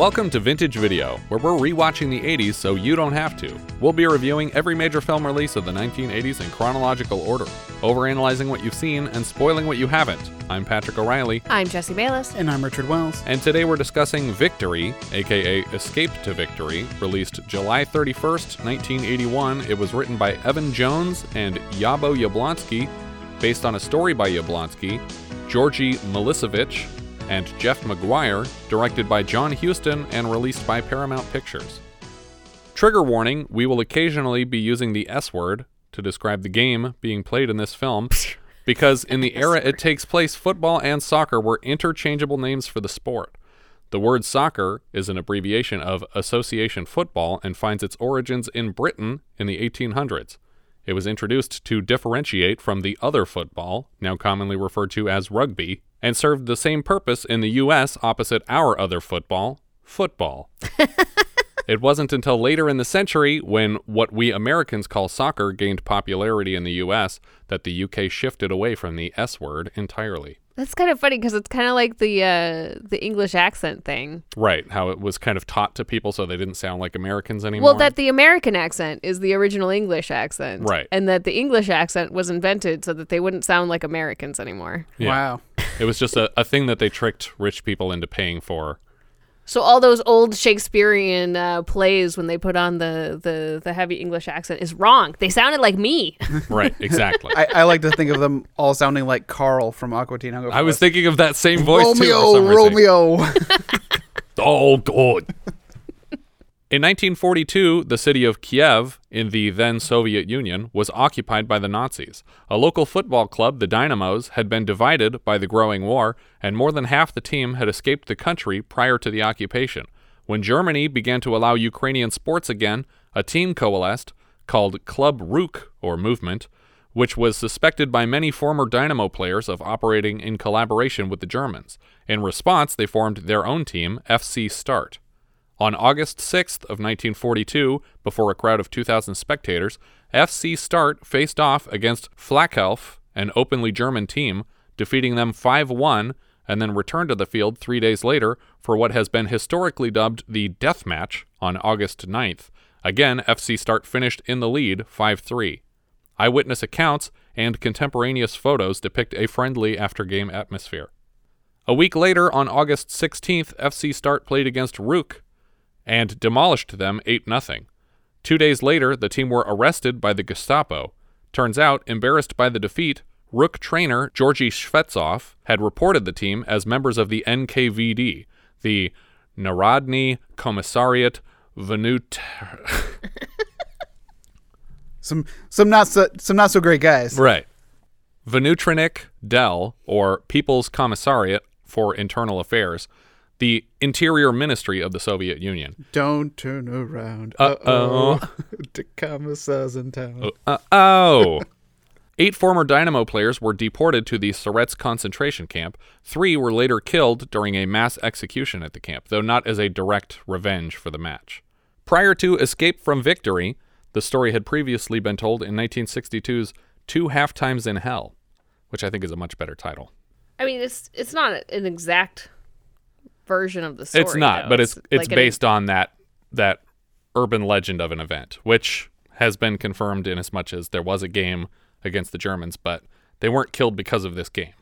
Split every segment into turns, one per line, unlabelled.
Welcome to Vintage Video, where we're rewatching the 80s so you don't have to. We'll be reviewing every major film release of the 1980s in chronological order, overanalyzing what you've seen and spoiling what you haven't. I'm Patrick O'Reilly,
I'm Jesse Bayless.
And I'm Richard Wells.
and today we're discussing Victory, aka Escape to Victory, released July 31st, 1981. It was written by Evan Jones and Yabo Yablonsky, based on a story by Yablonsky, Georgi Milicevic, and Jeff McGuire, directed by John Huston and released by Paramount Pictures. Trigger warning we will occasionally be using the S word to describe the game being played in this film, because in the era it takes place, football and soccer were interchangeable names for the sport. The word soccer is an abbreviation of association football and finds its origins in Britain in the 1800s. It was introduced to differentiate from the other football, now commonly referred to as rugby, and served the same purpose in the US opposite our other football, football. It wasn't until later in the century, when what we Americans call soccer gained popularity in the US, that the UK shifted away from the S word entirely.
That's kind of funny because it's kind of like the uh, the English accent thing.
Right, how it was kind of taught to people so they didn't sound like Americans anymore.
Well, that the American accent is the original English accent,
Right.
And that the English accent was invented so that they wouldn't sound like Americans anymore.
Yeah.
Wow.
It was just a, a thing that they tricked rich people into paying for.
So all those old Shakespearean uh, plays, when they put on the, the the heavy English accent, is wrong. They sounded like me.
Right, exactly.
I, I like to think of them all sounding like Carl from Aqua Teen Hunger
I was thinking of that same voice too.
Romeo,
for some reason.
Romeo.
Oh, God. In 1942, the city of Kiev, in the then Soviet Union, was occupied by the Nazis. A local football club, the Dynamos, had been divided by the growing war, and more than half the team had escaped the country prior to the occupation. When Germany began to allow Ukrainian sports again, a team coalesced, called Club Rook, or Movement, which was suspected by many former Dynamo players of operating in collaboration with the Germans. In response, they formed their own team, FC Start. On August 6th of 1942, before a crowd of 2,000 spectators, FC Start faced off against Flakelf, an openly German team, defeating them 5-1, and then returned to the field three days later for what has been historically dubbed the Death Match on August 9th. Again, FC Start finished in the lead 5-3. Eyewitness accounts and contemporaneous photos depict a friendly after-game atmosphere. A week later, on August 16th, FC Start played against Rook and demolished them 8 0. Two days later, the team were arrested by the Gestapo. Turns out, embarrassed by the defeat, Rook trainer Georgy Shvetsov had reported the team as members of the NKVD, the Narodny Commissariat Venut.
some some not so some not so great guys.
Right. Venutrinik Del, or People's Commissariat for Internal Affairs, the interior ministry of the Soviet Union.
Don't turn around.
Uh-oh.
Uh-oh. the commissar's in town.
Uh, oh. Eight former Dynamo players were deported to the Syrets concentration camp. Three were later killed during a mass execution at the camp, though not as a direct revenge for the match. Prior to Escape from Victory, the story had previously been told in 1962's Two Half Times in Hell, which I think is a much better title.
I mean, it's it's not an exact version of the story.
it's not,
though.
but it's it's
like an-
based on that that urban legend of an event, which has been confirmed in as much as there was a game against the Germans, but they weren't killed because of this game.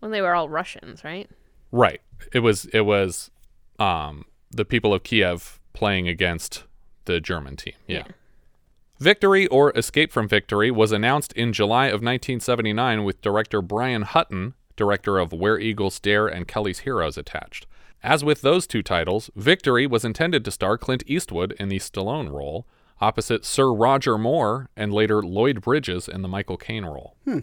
when they were all Russians, right?
Right. It was it was um the people of Kiev playing against the German team. Yeah. Victory or Escape from Victory was announced in July of 1979 with director Brian Hutton, director of Where Eagles Dare and Kelly's Heroes attached. As with those two titles, Victory was intended to star Clint Eastwood in the Stallone role, opposite Sir Roger Moore and later Lloyd Bridges in the Michael Caine role. Hmm.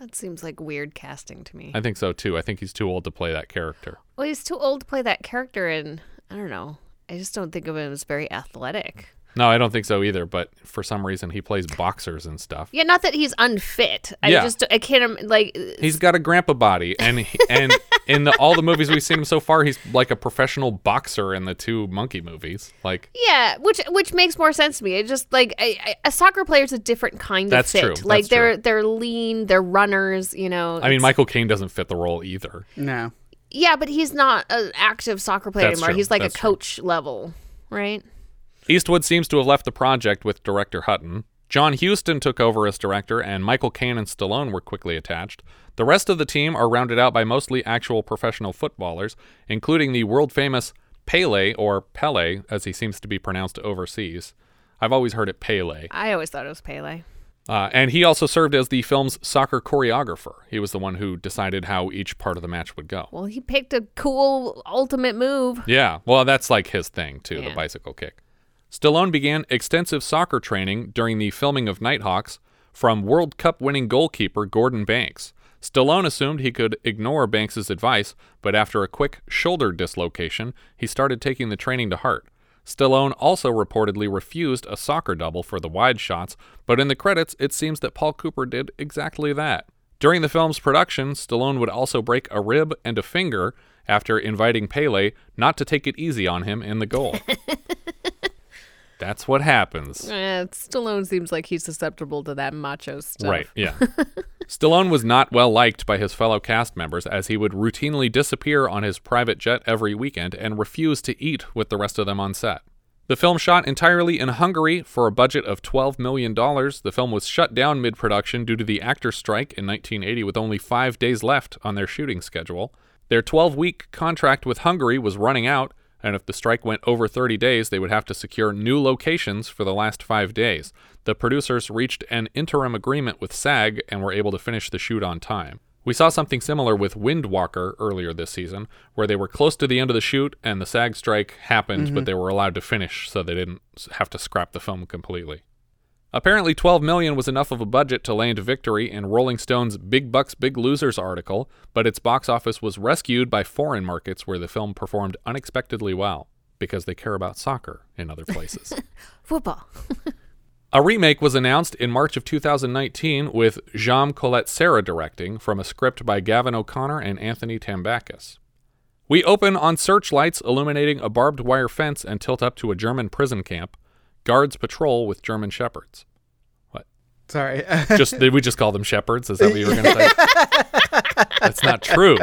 That seems like weird casting to me.
I think so too. I think he's too old to play that character.
Well, he's too old to play that character, and I don't know. I just don't think of him as very athletic.
No, I don't think so either. But for some reason, he plays boxers and stuff.
Yeah, not that he's unfit. I
Yeah.
just I can't like
He's got a grandpa body, and he- and in the, all the movies we've seen him so far, he's like a professional boxer in the two monkey movies. Like,
yeah, which which makes more sense to me. It just like I, I, a soccer player is a different kind
That's
of fit.
true.
Like
That's
they're
true.
they're lean, they're runners. You know.
I mean, Michael Caine doesn't fit the role either.
No.
Yeah, but he's not an active soccer player
That's
anymore.
true.
He's like
That's
a
true.
coach level, right?
Eastwood seems to have left the project with director Hutton. John Huston took over as director, and Michael Caine and Stallone were quickly attached. The rest of the team are rounded out by mostly actual professional footballers, including the world famous Pele, or Pele, as he seems to be pronounced overseas. I've always heard it Pele.
I always thought it was Pele.
Uh, and he also served as the film's soccer choreographer. He was the one who decided how each part of the match would go.
Well, he picked a cool ultimate move.
Yeah, well, that's like his thing too, the bicycle kick. Stallone began extensive soccer training during the filming of Nighthawks from World Cup winning goalkeeper Gordon Banks. Stallone assumed he could ignore Banks's advice, but after a quick shoulder dislocation, he started taking the training to heart. Stallone also reportedly refused a soccer double for the wide shots, but in the credits, it seems that Paul Cooper did exactly that. During the film's production, Stallone would also break a rib and a finger after inviting Pele not to take it easy on him in the goal. That's what happens.
Eh, Stallone seems like he's susceptible to that macho stuff.
Right, yeah. Stallone was not well liked by his fellow cast members as he would routinely disappear on his private jet every weekend and refuse to eat with the rest of them on set. The film shot entirely in Hungary for a budget of $12 million. The film was shut down mid production due to the actor strike in 1980 with only five days left on their shooting schedule. Their 12 week contract with Hungary was running out, and if the strike went over 30 days, they would have to secure new locations for the last five days. The producers reached an interim agreement with SAG and were able to finish the shoot on time. We saw something similar with Windwalker earlier this season, where they were close to the end of the shoot and the SAG strike happened, mm-hmm. but they were allowed to finish so they didn't have to scrap the film completely. Apparently 12 million was enough of a budget to land victory in Rolling Stone's Big Bucks Big Losers article, but its box office was rescued by foreign markets where the film performed unexpectedly well because they care about soccer in other places.
Football.
A remake was announced in March of 2019 with Jean Collet-Serra directing from a script by Gavin O'Connor and Anthony Tambakis. We open on searchlights illuminating a barbed wire fence and tilt up to a German prison camp. Guards patrol with German shepherds. What?
Sorry.
Just did we just call them shepherds? Is that what you were going to say? That's not true.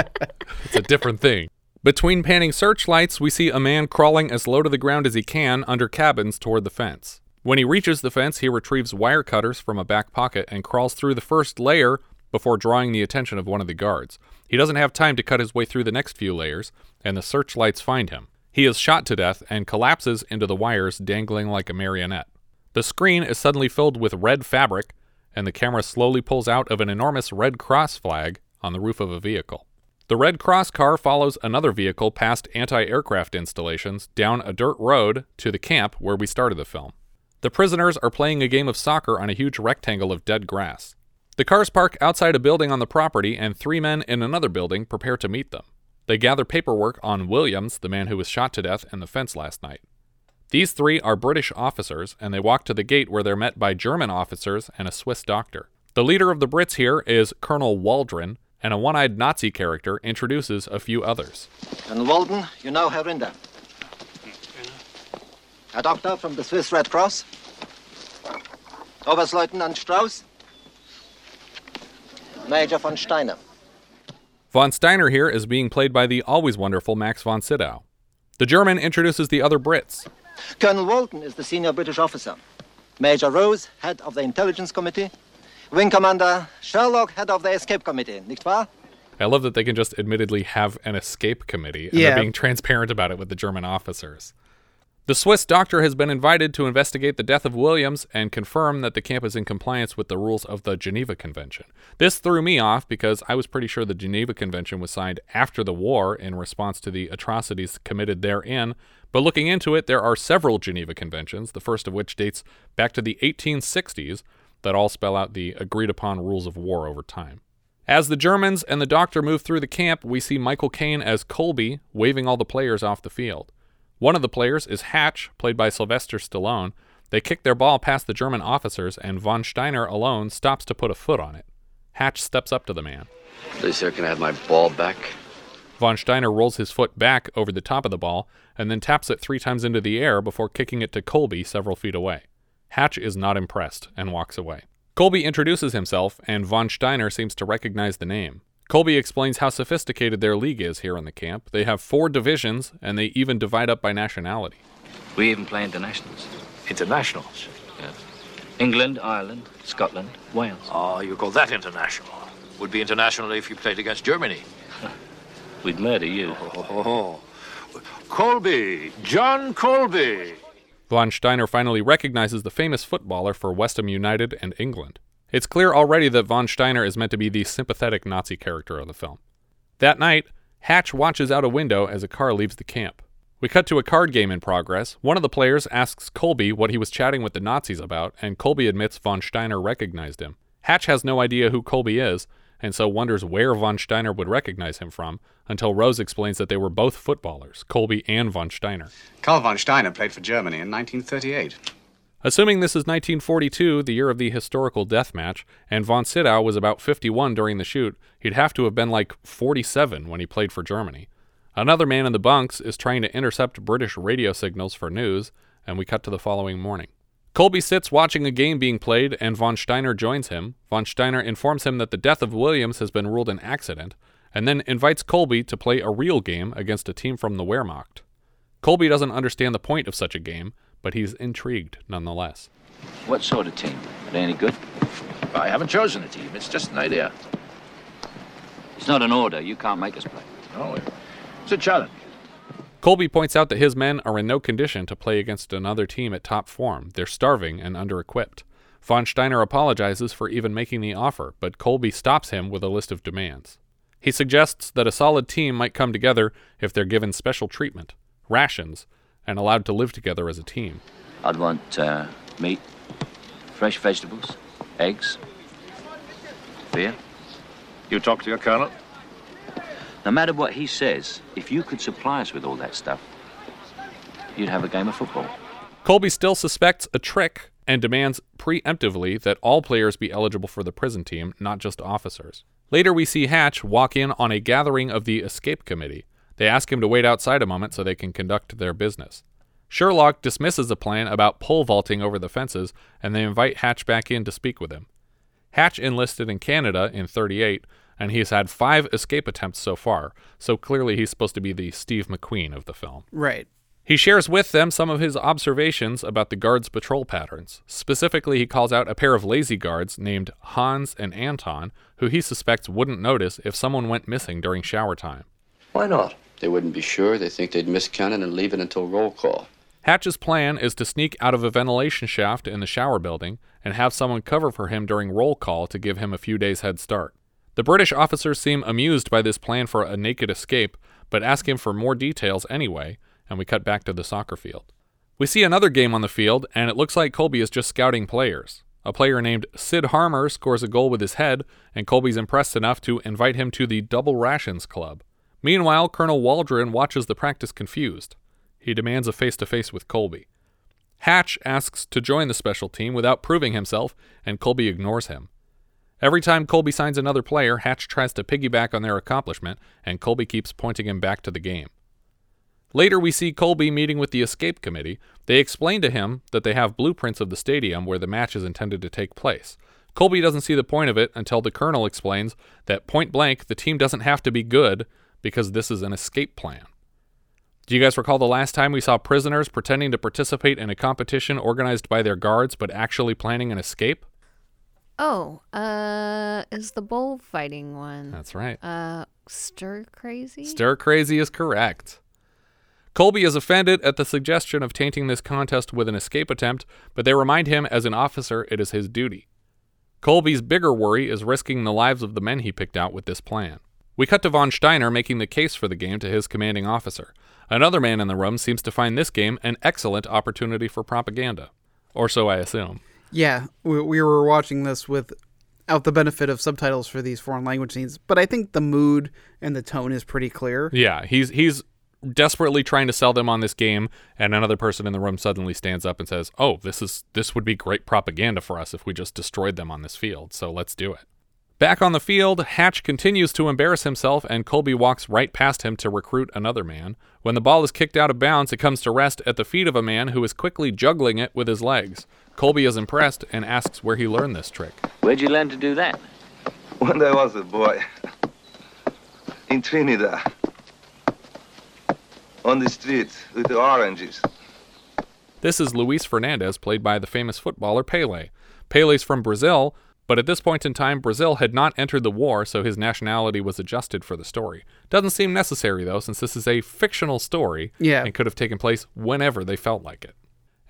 It's a different thing. Between panning searchlights, we see a man crawling as low to the ground as he can under cabins toward the fence. When he reaches the fence, he retrieves wire cutters from a back pocket and crawls through the first layer before drawing the attention of one of the guards. He doesn't have time to cut his way through the next few layers, and the searchlights find him. He is shot to death and collapses into the wires, dangling like a marionette. The screen is suddenly filled with red fabric, and the camera slowly pulls out of an enormous Red Cross flag on the roof of a vehicle. The Red Cross car follows another vehicle past anti aircraft installations down a dirt road to the camp where we started the film. The prisoners are playing a game of soccer on a huge rectangle of dead grass. The cars park outside a building on the property, and three men in another building prepare to meet them. They gather paperwork on Williams, the man who was shot to death in the fence last night. These three are British officers, and they walk to the gate where they're met by German officers and a Swiss doctor. The leader of the Brits here is Colonel Waldron, and a one eyed Nazi character introduces a few others.
Colonel Walden, you know Herr Rinder. A doctor from the Swiss Red Cross. Oberstleutnant Strauss. Major von Steiner.
Von Steiner here is being played by the always wonderful Max von Sydow. The German introduces the other Brits.
Colonel Walton is the senior British officer. Major Rose, head of the Intelligence Committee. Wing Commander Sherlock, head of the Escape Committee, nicht wahr?
I love that they can just admittedly have an escape committee and
Yeah.
they're being transparent about it with the German officers. The Swiss doctor has been invited to investigate the death of Williams and confirm that the camp is in compliance with the rules of the Geneva Convention. This threw me off because I was pretty sure the Geneva Convention was signed after the war in response to the atrocities committed therein. But looking into it, there are several Geneva Conventions, the first of which dates back to the 1860s, that all spell out the agreed upon rules of war over time. As the Germans and the doctor move through the camp, we see Michael Caine as Colby waving all the players off the field. One of the players is Hatch, played by Sylvester Stallone. They kick their ball past the German officers, and von Steiner alone stops to put a foot on it. Hatch steps up to the man.
Please, sir, can I have my ball back?
Von Steiner rolls his foot back over the top of the ball and then taps it three times into the air before kicking it to Colby several feet away. Hatch is not impressed and walks away. Colby introduces himself, and von Steiner seems to recognize the name. Colby explains how sophisticated their league is here in the camp. They have four divisions, and they even divide up by nationality.
We even play internationals.
Internationals?
Yeah. England, Ireland, Scotland, Wales.
Oh, you call that international? Would be international if you played against Germany.
We'd murder you.
Oh, Colby, John Colby.
Von Steiner finally recognizes the famous footballer for West Ham United and England. It's clear already that von Steiner is meant to be the sympathetic Nazi character of the film. That night, Hatch watches out a window as a car leaves the camp. We cut to a card game in progress. One of the players asks Colby what he was chatting with the Nazis about, and Colby admits von Steiner recognized him. Hatch has no idea who Colby is, and so wonders where von Steiner would recognize him from, until Rose explains that they were both footballers, Colby and von Steiner.
Karl von Steiner played for Germany in 1938.
Assuming this is 1942, the year of the historical death match, and von Sydow was about 51 during the shoot, he'd have to have been like 47 when he played for Germany. Another man in the bunks is trying to intercept British radio signals for news, and we cut to the following morning. Colby sits watching a game being played, and von Steiner joins him. Von Steiner informs him that the death of Williams has been ruled an accident, and then invites Colby to play a real game against a team from the Wehrmacht. Colby doesn't understand the point of such a game, but he's intrigued nonetheless.
What sort of team? Are they any good?
I haven't chosen a team. It's just an idea.
It's not an order. You can't make us play.
No, it's a challenge.
Colby points out that his men are in no condition to play against another team at top form. They're starving and under equipped. Von Steiner apologizes for even making the offer, but Colby stops him with a list of demands. He suggests that a solid team might come together if they're given special treatment, rations, and allowed to live together as a team.
I'd want uh, meat, fresh vegetables, eggs, beer.
You talk to your colonel?
No matter what he says, if you could supply us with all that stuff, you'd have a game of football.
Colby still suspects a trick and demands preemptively that all players be eligible for the prison team, not just officers. Later, we see Hatch walk in on a gathering of the escape committee. They ask him to wait outside a moment so they can conduct their business. Sherlock dismisses a plan about pole vaulting over the fences, and they invite Hatch back in to speak with him. Hatch enlisted in Canada in 38, and he's had five escape attempts so far, so clearly he's supposed to be the Steve McQueen of the film.
Right.
He shares with them some of his observations about the guards' patrol patterns. Specifically, he calls out a pair of lazy guards named Hans and Anton, who he suspects wouldn't notice if someone went missing during shower time.
Why not? They wouldn't be sure. They think they'd miss Cannon and leave it until roll call.
Hatch's plan is to sneak out of a ventilation shaft in the shower building and have someone cover for him during roll call to give him a few days' head start. The British officers seem amused by this plan for a naked escape, but ask him for more details anyway, and we cut back to the soccer field. We see another game on the field, and it looks like Colby is just scouting players. A player named Sid Harmer scores a goal with his head, and Colby's impressed enough to invite him to the Double Rations Club. Meanwhile, Colonel Waldron watches the practice confused. He demands a face to face with Colby. Hatch asks to join the special team without proving himself, and Colby ignores him. Every time Colby signs another player, Hatch tries to piggyback on their accomplishment, and Colby keeps pointing him back to the game. Later, we see Colby meeting with the escape committee. They explain to him that they have blueprints of the stadium where the match is intended to take place. Colby doesn't see the point of it until the colonel explains that point blank, the team doesn't have to be good because this is an escape plan. Do you guys recall the last time we saw prisoners pretending to participate in a competition organized by their guards but actually planning an escape?
Oh, uh, is the bullfighting one?
That's right.
Uh, stir crazy.
Stir crazy is correct. Colby is offended at the suggestion of tainting this contest with an escape attempt, but they remind him as an officer it is his duty. Colby's bigger worry is risking the lives of the men he picked out with this plan. We cut to von Steiner making the case for the game to his commanding officer. Another man in the room seems to find this game an excellent opportunity for propaganda. Or so I assume.
Yeah, we, we were watching this without the benefit of subtitles for these foreign language scenes, but I think the mood and the tone is pretty clear.
Yeah, he's he's desperately trying to sell them on this game, and another person in the room suddenly stands up and says, "Oh, this is this would be great propaganda for us if we just destroyed them on this field. So let's do it." Back on the field, Hatch continues to embarrass himself, and Colby walks right past him to recruit another man. When the ball is kicked out of bounds, it comes to rest at the feet of a man who is quickly juggling it with his legs. Colby is impressed and asks where he learned this trick.
Where'd you learn to do that?
When I was a boy, in Trinidad, on the street with the oranges.
This is Luis Fernandez, played by the famous footballer Pele. Pele's from Brazil, but at this point in time, Brazil had not entered the war, so his nationality was adjusted for the story. Doesn't seem necessary, though, since this is a fictional story
Yeah.
and could have taken place whenever they felt like it.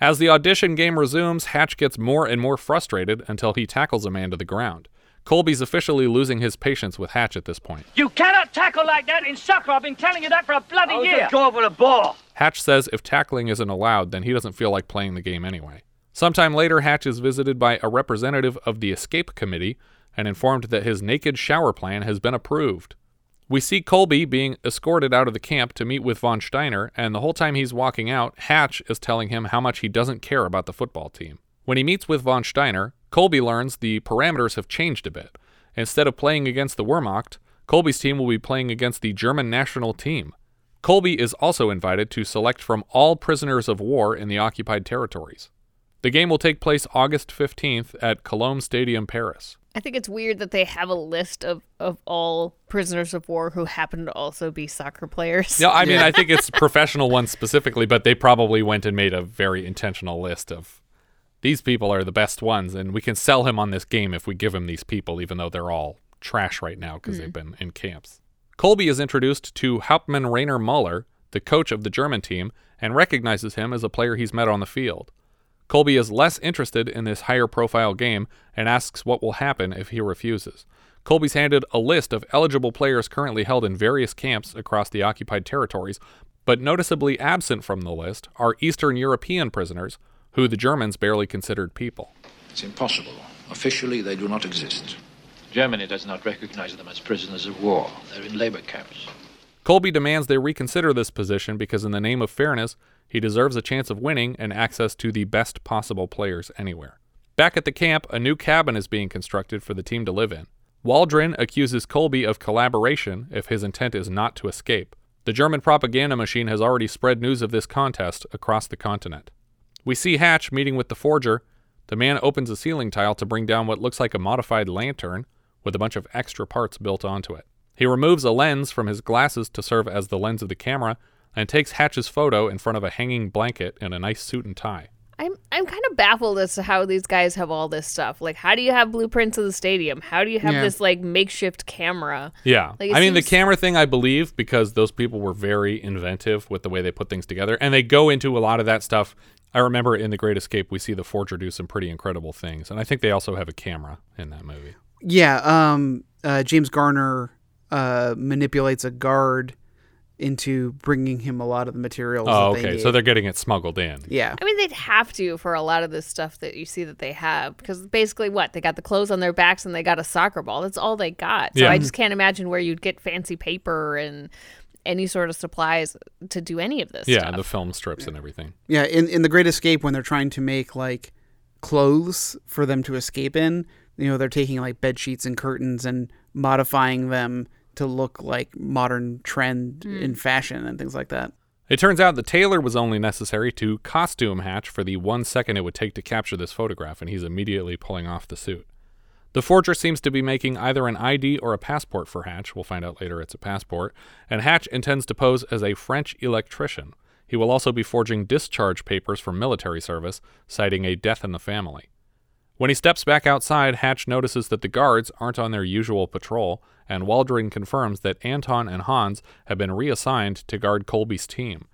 As the audition game resumes, Hatch gets more and more frustrated until he tackles a man to the ground. Colby's officially losing his patience with Hatch at this point.
You cannot tackle like that in soccer. I've been telling you that for a bloody year.
just go
for the ball.
Hatch says if tackling isn't allowed, then he doesn't feel like playing the game anyway. Sometime later, Hatch is visited by a representative of the Escape Committee and informed that his naked shower plan has been approved. We see Colby being escorted out of the camp to meet with von Steiner, and the whole time he's walking out, Hatch is telling him how much he doesn't care about the football team. When he meets with von Steiner, Colby learns the parameters have changed a bit. Instead of playing against the Wehrmacht, Colby's team will be playing against the German national team. Colby is also invited to select from all prisoners of war in the occupied territories. The game will take place August 15th at Colombes Stadium, Paris.
I think it's weird that they have a list of, of all prisoners of war who happen to also be soccer players.
No, I mean, I think it's professional ones specifically, but they probably went and made a very intentional list of these people are the best ones, and we can sell him on this game if we give him these people, even though they're all trash right now because they've hmm. been in camps. Colby is introduced to Hauptmann Rainer Muller, the coach of the German team, and recognizes him as a player he's met on the field. Colby is less interested in this higher profile game and asks what will happen if he refuses. Colby's handed a list of eligible players currently held in various camps across the occupied territories, but noticeably absent from the list are Eastern European prisoners, who the Germans barely considered people.
It's impossible. Officially, they do not exist.
Germany does not recognize them as prisoners of war.
They're in labor camps.
Colby demands they reconsider this position because, in the name of fairness, he deserves a chance of winning and access to the best possible players anywhere. Back at the camp, a new cabin is being constructed for the team to live in. Waldron accuses Colby of collaboration if his intent is not to escape. The German propaganda machine has already spread news of this contest across the continent. We see Hatch meeting with the forger. The man opens a ceiling tile to bring down what looks like a modified lantern with a bunch of extra parts built onto it. He removes a lens from his glasses to serve as the lens of the camera and takes Hatch's photo in front of a hanging blanket in a nice suit and tie.
I'm I'm kind of baffled as to how these guys have all this stuff. Like, how do you have blueprints of the stadium? How do you have
Yeah.
this like makeshift camera?
Yeah.
Like, it
I mean, the camera thing, I believe, because those people were very inventive with the way they put things together. And they go into a lot of that stuff. I remember in The Great Escape, we see the Forger do some pretty incredible things. And I think they also have a camera in that movie.
Yeah, um, uh, James Garner uh, manipulates a guard into bringing him a lot of the materials.
Oh,
that they
okay.
need.
So they're getting it smuggled in.
yeah.
I mean, they'd have to for a lot of this stuff that you see that they have because basically, what they got the clothes on their backs and they got a soccer ball. That's all they got. So
Yeah.
I just can't imagine where you'd get fancy paper and any sort of supplies to do any of this.
Yeah,
stuff.
and the film strips and everything.
Yeah, in in the Great Escape, when they're trying to make like clothes for them to escape in, you know, they're taking like bed sheets and curtains and modifying them to look like modern trend
Hmm.
in fashion and things like that.
It turns out the tailor was only necessary to costume Hatch for the one second it would take to capture this photograph, and he's immediately pulling off the suit. The forger seems to be making either an ID or a passport for Hatch. We'll find out later it's a passport. And Hatch intends to pose as a French electrician. He will also be forging discharge papers for military service, citing a death in the family. When he steps back outside, Hatch notices that the guards aren't on their usual patrol, and Waldron confirms that Anton and Hans have been reassigned to guard Colby's team.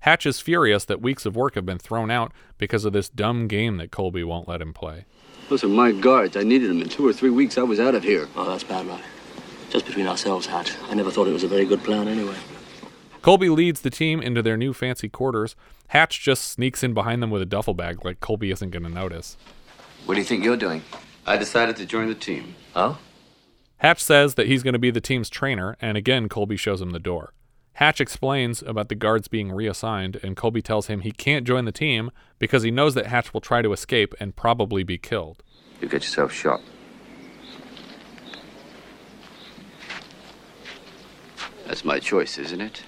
Hatch is furious that weeks of work have been thrown out because of this dumb game that Colby won't let him play.
Those are my guards. I needed them in two or three weeks. I was out of here.
Oh, that's bad, right? Just between ourselves, Hatch. I never thought it was a very good plan anyway.
Colby leads the team into their new fancy quarters. Hatch just sneaks in behind them with a duffel bag like Colby isn't going to notice.
What do you think you're doing?
I decided to join the team.
Oh?
Hatch says that he's going to be the team's trainer, and again, Colby shows him the door. Hatch explains about the guards being reassigned, and Colby tells him he can't join the team because he knows that Hatch will try to escape and probably be killed.
You get yourself shot.
That's my choice, isn't it?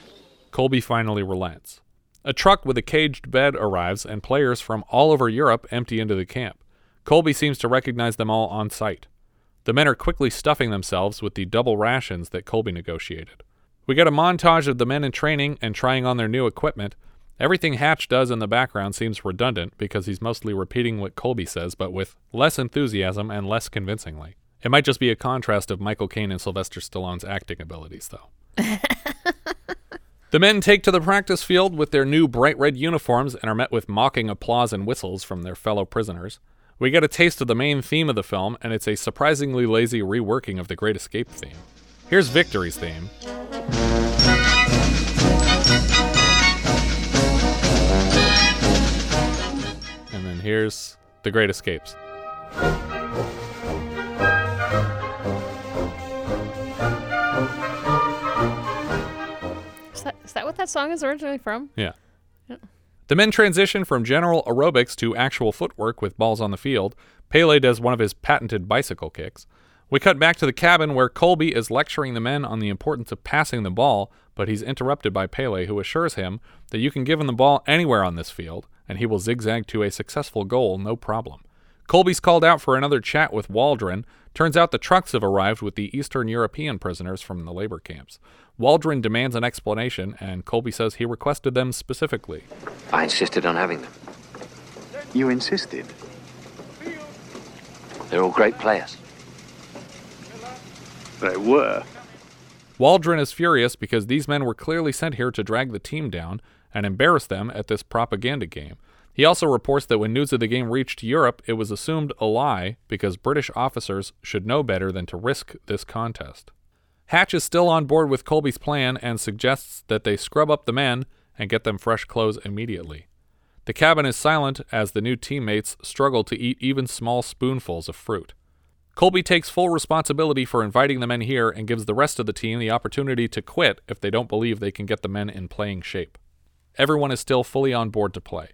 Colby finally relents. A truck with a caged bed arrives, and players from all over Europe empty into the camp. Colby seems to recognize them all on sight. The men are quickly stuffing themselves with the double rations that Colby negotiated. We get a montage of the men in training and trying on their new equipment. Everything Hatch does in the background seems redundant because he's mostly repeating what Colby says, but with less enthusiasm and less convincingly. It might just be a contrast of Michael Caine and Sylvester Stallone's acting abilities, though. the men take to the practice field with their new bright red uniforms and are met with mocking applause and whistles from their fellow prisoners. We get a taste of the main theme of the film, and it's a surprisingly lazy reworking of the Great Escape theme. Here's Victory's theme. And then here's The Great Escapes.
Is that, is that what that song is originally from?
Yeah. The men transition from general aerobics to actual footwork with balls on the field. Pele does one of his patented bicycle kicks. We cut back to the cabin where Colby is lecturing the men on the importance of passing the ball, but he's interrupted by Pele, who assures him that you can give him the ball anywhere on this field, and he will zigzag to a successful goal no problem. Colby's called out for another chat with Waldron. Turns out the trucks have arrived with the Eastern European prisoners from the labor camps. Waldron demands an explanation, and Colby says he requested them specifically.
I insisted on having them.
You insisted?
They're all great players.
They were.
Waldron is furious because these men were clearly sent here to drag the team down and embarrass them at this propaganda game. He also reports that when news of the game reached Europe, it was assumed a lie because British officers should know better than to risk this contest. Hatch is still on board with Colby's plan and suggests that they scrub up the men and get them fresh clothes immediately. The cabin is silent as the new teammates struggle to eat even small spoonfuls of fruit. Colby takes full responsibility for inviting the men here and gives the rest of the team the opportunity to quit if they don't believe they can get the men in playing shape. Everyone is still fully on board to play.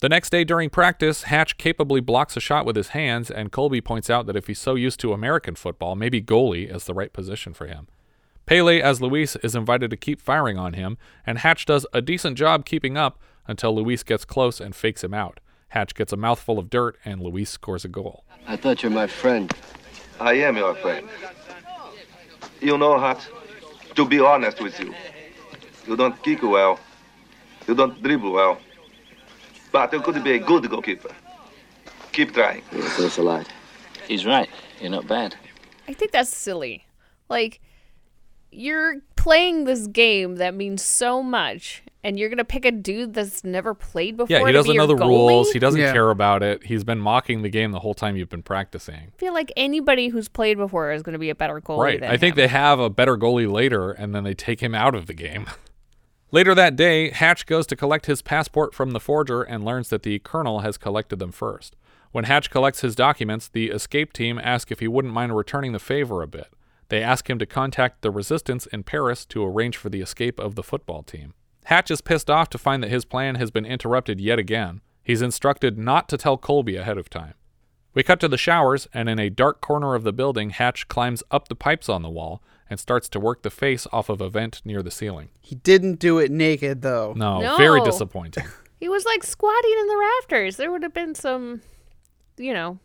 The next day during practice, Hatch capably blocks a shot with his hands, and Colby points out that if he's so used to American football, maybe goalie is the right position for him. Pele, as Luis, is invited to keep firing on him, and Hatch does a decent job keeping up until Luis gets close and fakes him out. Hatch gets a mouthful of dirt, and Luis scores a goal.
I thought you're my friend.
I am your friend. You know, Hatch, to be honest with you, you don't kick well, you don't dribble well, but you could be a good goalkeeper. Keep trying.
Yeah, thanks a lot.
He's right. You're not bad.
I think that's silly. Like, you're playing this game that means so much, and you're gonna pick a dude that's never played before.
Yeah, he
to
doesn't
be
know the
goalie?
rules. He doesn't
Yeah.
care about it. He's been mocking the game the whole time you've been practicing.
I feel like anybody who's played before is gonna be a better goalie.
Right.
Than
I think
him.
they have a better goalie later, and then they take him out of the game. later that day, Hatch goes to collect his passport from the forger and learns that the colonel has collected them first. When Hatch collects his documents, the escape team ask if he wouldn't mind returning the favor a bit. They ask him to contact the resistance in Paris to arrange for the escape of the football team. Hatch is pissed off to find that his plan has been interrupted yet again. He's instructed not to tell Colby ahead of time. We cut to the showers, and in a dark corner of the building, Hatch climbs up the pipes on the wall and starts to work the face off of a vent near the ceiling.
He didn't do it naked though.
No, very disappointing.
He was like squatting in the rafters. There would have been some, you know,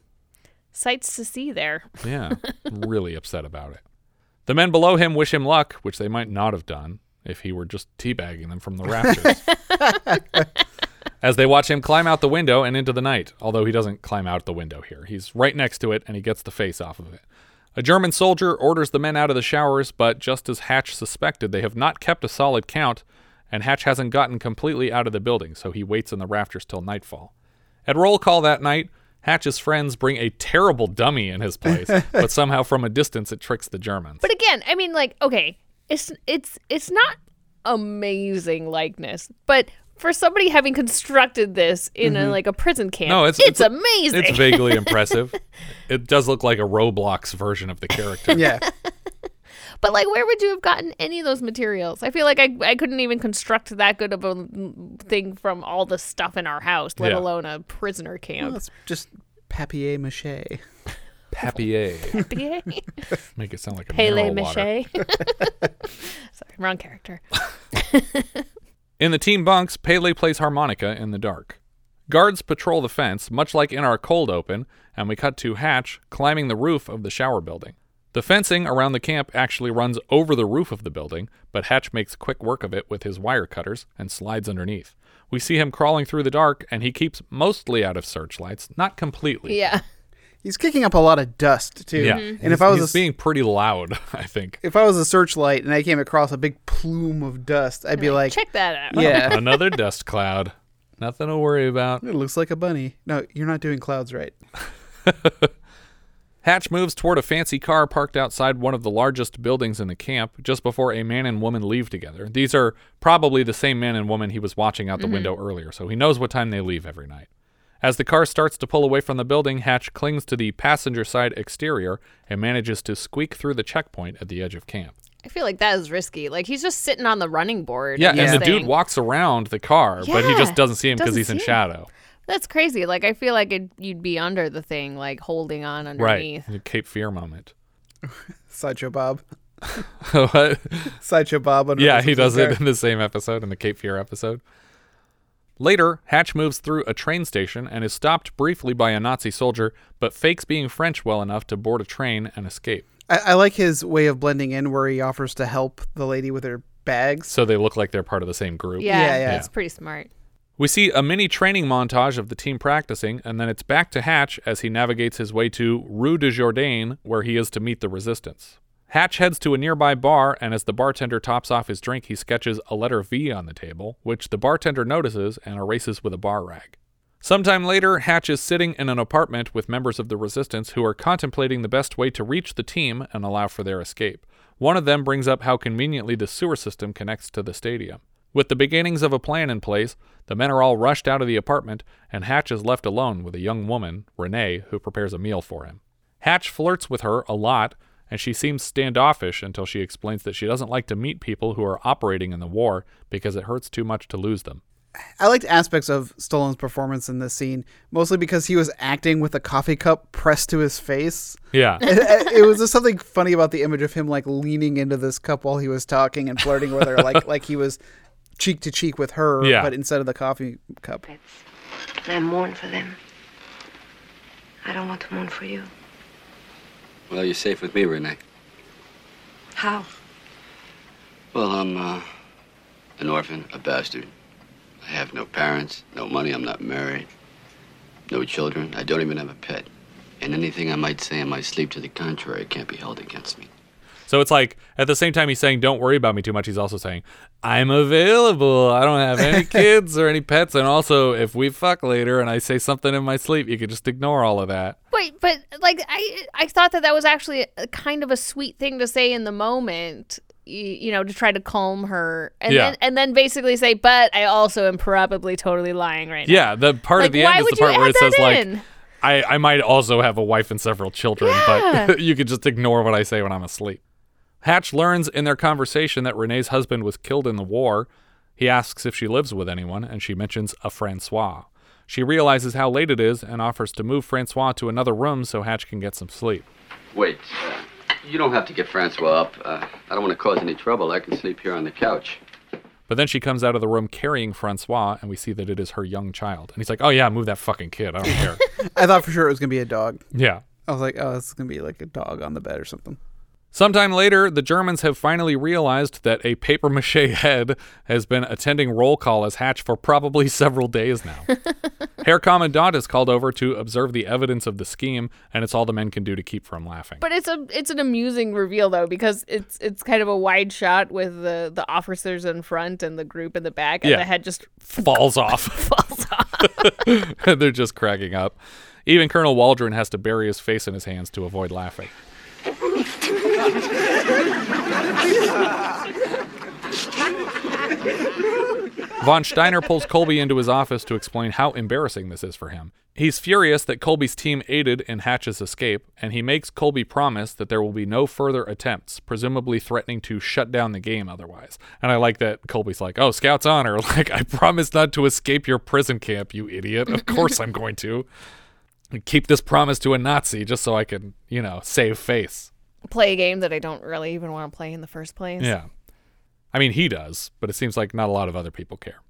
sights to see there.
Yeah, really upset about it. The men below him wish him luck, which they might not have done if he were just teabagging them from the rafters. As they watch him climb out the window and into the night, although he doesn't climb out the window here. He's right next to it and he gets the face off of it. A German soldier orders the men out of the showers, but just as Hatch suspected, they have not kept a solid count, and Hatch hasn't gotten completely out of the building, so he waits in the rafters till nightfall. At roll call that night, Hatch's friends bring a terrible dummy in his place, but somehow from a distance it tricks the Germans.
But again, I mean, like, okay, it's it's it's not amazing likeness, but for somebody having constructed this in a
Mhm.
like a prison camp,
No, it's
it's,
a-
amazing.
It's vaguely impressive. It does look like a Roblox version of the character.
Yeah.
But like, where would you have gotten any of those materials? I feel like I I couldn't even construct that good of a thing from all the stuff in our house, let
Yeah.
alone a prisoner camp.
Well, it's just papier mache.
Papier.
Papier?
Make it sound like a
Pele
mineral water.
mache. Sorry, wrong character.
In the team bunks, Pele plays harmonica in the dark. Guards patrol the fence, much like in our cold open, and we cut to Hatch climbing the roof of the shower building. The fencing around the camp actually runs over the roof of the building, but Hatch makes quick work of it with his wire cutters and slides underneath. We see him crawling through the dark, and he keeps mostly out of searchlights, not completely.
Yeah.
He's kicking up a lot of dust too.
Yeah.
And
He's-
if I was
he's
a,
being pretty loud, I think.
if I was a searchlight and I came across a big plume of dust, I'd be like,
Check that out.
Yeah.
Another dust cloud. Nothing to worry about.
It looks like a bunny. No, you're not doing clouds right.
Hatch moves toward a fancy car parked outside one of the largest buildings in the camp just before a man and woman leave together. These are probably the same man and woman he was watching out the
Mm-hmm.
window earlier, so he knows what time they leave every night. As the car starts to pull away from the building, Hatch clings to the passenger side exterior and manages to squeak through the checkpoint at the edge of camp.
I feel like that is risky. Like he's just sitting on the running board.
Yeah,
of
and
this
the dude walks around the car, but he just doesn't see him because he's in
see him.
shadow.
That's crazy. Like I feel like it, you'd be under the thing, like holding on underneath.
Right. The Cape Fear moment.
Sideshow Bob.
what?
Sideshow Bob.
Yeah, he does it in the same episode, in the Cape Fear episode. Later, Hatch moves through a train station and is stopped briefly by a Nazi soldier, but fakes being French well enough to board a train and escape.
I, I like his way of blending in, where he offers to help the lady with her bags.
So they look like they're part of the same group.
Yeah,
Yeah, yeah.
It's pretty smart.
We see a mini training montage of the team practicing, and then it's back to Hatch as he navigates his way to Rue de Jourdain, where he is to meet the resistance. Hatch heads to a nearby bar, and as the bartender tops off his drink, he sketches a letter V on the table, which the bartender notices and erases with a bar rag. Sometime later, Hatch is sitting in an apartment with members of the resistance who are contemplating the best way to reach the team and allow for their escape. One of them brings up how conveniently the sewer system connects to the stadium. With the beginnings of a plan in place, the men are all rushed out of the apartment, and Hatch is left alone with a young woman, Renee, who prepares a meal for him. Hatch flirts with her a lot, and she seems standoffish until she explains that she doesn't like to meet people who are operating in the war because it hurts too much to lose them.
I liked aspects of Stallone's performance in this scene, mostly because he was acting with a coffee cup pressed to his face.
Yeah.
it, it was just something funny about the image of him like leaning into this cup while he was talking and flirting with her, like like he was cheek to cheek with her,
Yeah.
but instead of the coffee cup.
I mourn for them. I don't want to mourn for you.
Well, you're safe with me, Renee.
How?
Well, I'm uh, an orphan, a bastard. I have no parents, no money, I'm not married, no children. I don't even have a pet. And anything I might say in my sleep to the contrary can't be held against me.
So it's like at the same time he's saying don't worry about me too much, he's also saying I'm available. I don't have any kids or any pets and also if we fuck later and I say something in my sleep, you can just ignore all of that.
Wait, but like I I thought that that was actually a, kind of a sweet thing to say in the moment, you, you know, to try to calm her, and
Yeah.
then and then basically say, but I also am probably totally lying right now.
Yeah, the part
Like,
at the end is
would
the part
you
where
add
it says
that
like
in?
I, I might also have a wife and several children,
Yeah.
but you could just ignore what I say when I'm asleep. Hatch learns in their conversation that Renee's husband was killed in the war. He asks if she lives with anyone, and she mentions a Francois. She realizes how late it is and offers to move Francois to another room so Hatch can get some sleep.
Wait, uh, you don't have to get Francois up. Uh, I don't want to cause any trouble. I can sleep here on the couch.
But then she comes out of the room carrying Francois, and we see that it is her young child. And he's like, Oh, yeah, move that fucking kid. I don't care.
I thought for sure it was gonna be a dog.
Yeah.
I was like, oh, it's gonna be like a dog on the bed or something.
Sometime later, the Germans have finally realized that a paper mache head has been attending roll call as Hatch for probably several days now. Herr Commandant is called over to observe the evidence of the scheme, and it's all the men can do to keep from laughing.
But it's a it's an amusing reveal though because it's it's kind of a wide shot with the the officers in front and the group in the back and
Yeah.
the head just
Falls off.
falls off.
they're just cracking up. Even Colonel Waldron has to bury his face in his hands to avoid laughing. Von Steiner pulls Colby into his office to explain how embarrassing this is for him. He's furious that Colby's team aided in Hatch's escape, and he makes Colby promise that there will be no further attempts, presumably threatening to shut down the game otherwise. And I like that Colby's like, "Oh, Scout's honor! Like I promised not to escape your prison camp, you idiot. Of course I'm going to keep this promise to a Nazi just so I can, you know, save face."
Play a game that I don't really even want to play in the first place.
Yeah. I mean, he does, but it seems like not a lot of other people care.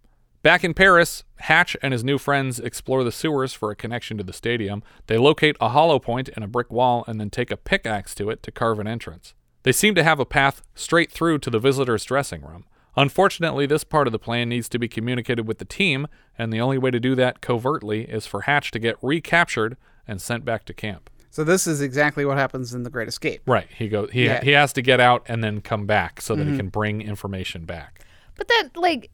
Back in Paris, Hatch and his new friends explore the sewers for a connection to the stadium. They locate a hollow point in a brick wall and then take a pickaxe to it to carve an entrance. They seem to have a path straight through to the visitors' dressing room. Unfortunately, this part of the plan needs to be communicated with the team, and the only way to do that covertly is for Hatch to get recaptured and sent back to camp.
So this is exactly what happens in The Great Escape.
Right. He goes he
Yeah.
he has to get out and then come back so that he
Mhm.
can bring information back.
But that like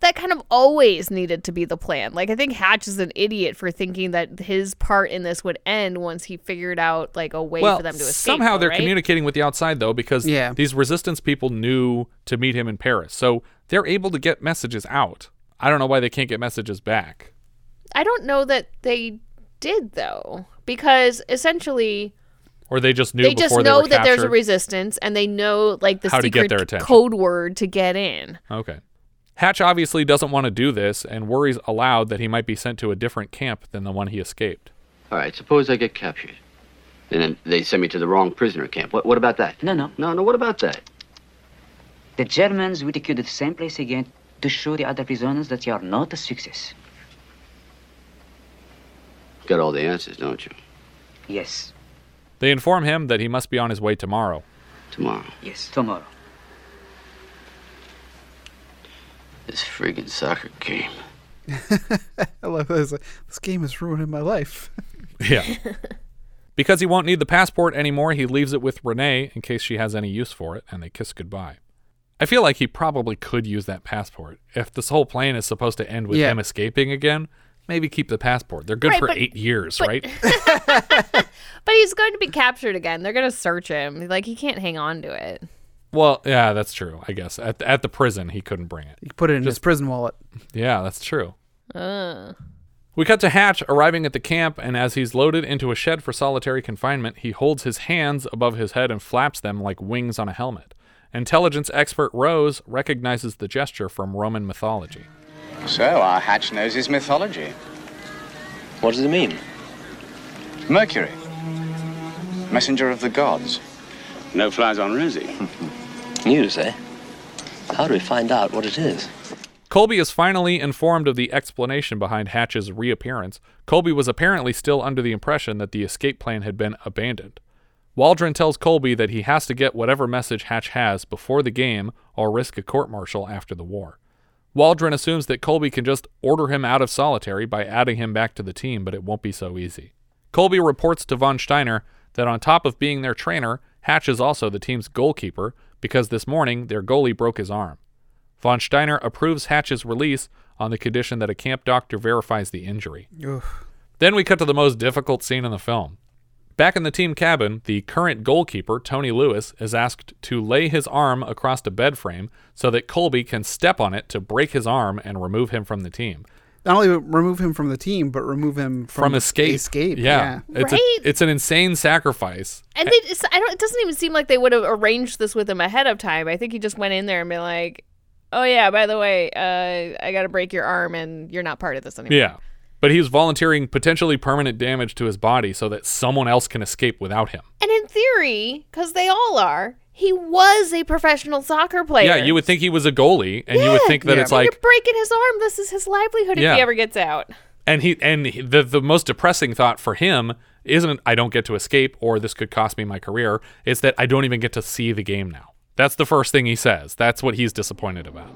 that kind of always needed to be the plan. Like I think Hatch is an idiot for thinking that his part in this would end once he figured out like a way
well,
for them to escape.
somehow
though,
they're
right?
communicating with the outside though because
Yeah.
these resistance people knew to meet him in Paris. So they're able to get messages out. I don't know why they can't get messages back.
I don't know that they did though, because essentially
Or they just knew
they just know
they were
that there's a resistance and they know like the
How to get
secret
their
code word to get in.
Okay. Hatch obviously doesn't want to do this and worries aloud that he might be sent to a different camp than the one he escaped.
All right, suppose I get captured. And then they send me to the wrong prisoner camp. What, what about that?
No, no.
No, no, what about that?
The Germans will take you to the same place again to show the other prisoners that you are not a success.
Got all the answers, don't you?
Yes.
They inform him that he must be on his way tomorrow.
Tomorrow.
Yes, tomorrow.
This friggin' soccer game.
I love this. This game is ruining my life.
Yeah. because he won't need the passport anymore, he leaves it with Renee in case she has any use for it, and they kiss goodbye. I feel like he probably could use that passport. If this whole plan is supposed to end with
Yeah.
him escaping again, maybe keep the passport. They're good
Right,
for
but-
eight years,
but-
right?
But he's going to be captured again. They're going to search him. Like he can't hang on to it.
well, yeah, that's true, I guess. At, at the prison, he couldn't bring it.
You put it in his prison wallet.
Yeah, that's true.
Uh.
We cut to Hatch arriving at the camp, and as he's loaded into a shed for solitary confinement, he holds his hands above his head and flaps them like wings on a helmet. Intelligence expert Rose recognizes the gesture from Roman mythology.
So, our Hatch knows his mythology.
What does it mean?
Mercury, messenger of the gods.
No flies on Rosie. News, eh? How do we find out what it is?
Colby is finally informed of the explanation behind Hatch's reappearance. Colby was apparently still under the impression that the escape plan had been abandoned. Waldron tells Colby that he has to get whatever message Hatch has before the game or risk a court martial after the war. Waldron assumes that Colby can just order him out of solitary by adding him back to the team, but it won't be so easy. Colby reports to von Steiner that on top of being their trainer, Hatch is also the team's goalkeeper because this morning their goalie broke his arm. Von Steiner approves Hatch's release on the condition that a camp doctor verifies the injury. Then we cut to the most difficult scene in the film. Back in the team cabin, the current goalkeeper, Tony Lewis, is asked to lay his arm across a bed frame so that Colby can step on it to break his arm and remove him from the team.
Not only remove him from the team, but remove him from,
From, escape.
Escape.
Yeah. It's,
Right?
a, it's an insane sacrifice.
And they just, I don't. It doesn't even seem like they would have arranged this with him ahead of time. I think he just went in there and been like, "Oh yeah, by the way, uh, I got to break your arm, and you're not part of this anymore."
Yeah. But he's volunteering potentially permanent damage to his body so that someone else can escape without him.
And in theory, because they all are, he was a professional soccer player.
Yeah, you would think he was a goalie, and you would think that
Yeah.
it's like
you're breaking his arm. This is his livelihood
Yeah.
if he ever gets out.
and he and he- the the most depressing thought for him isn't I don't get to escape or this could cost me my career. It's that I don't even get to see the game now. That's the first thing he says. That's what he's disappointed about.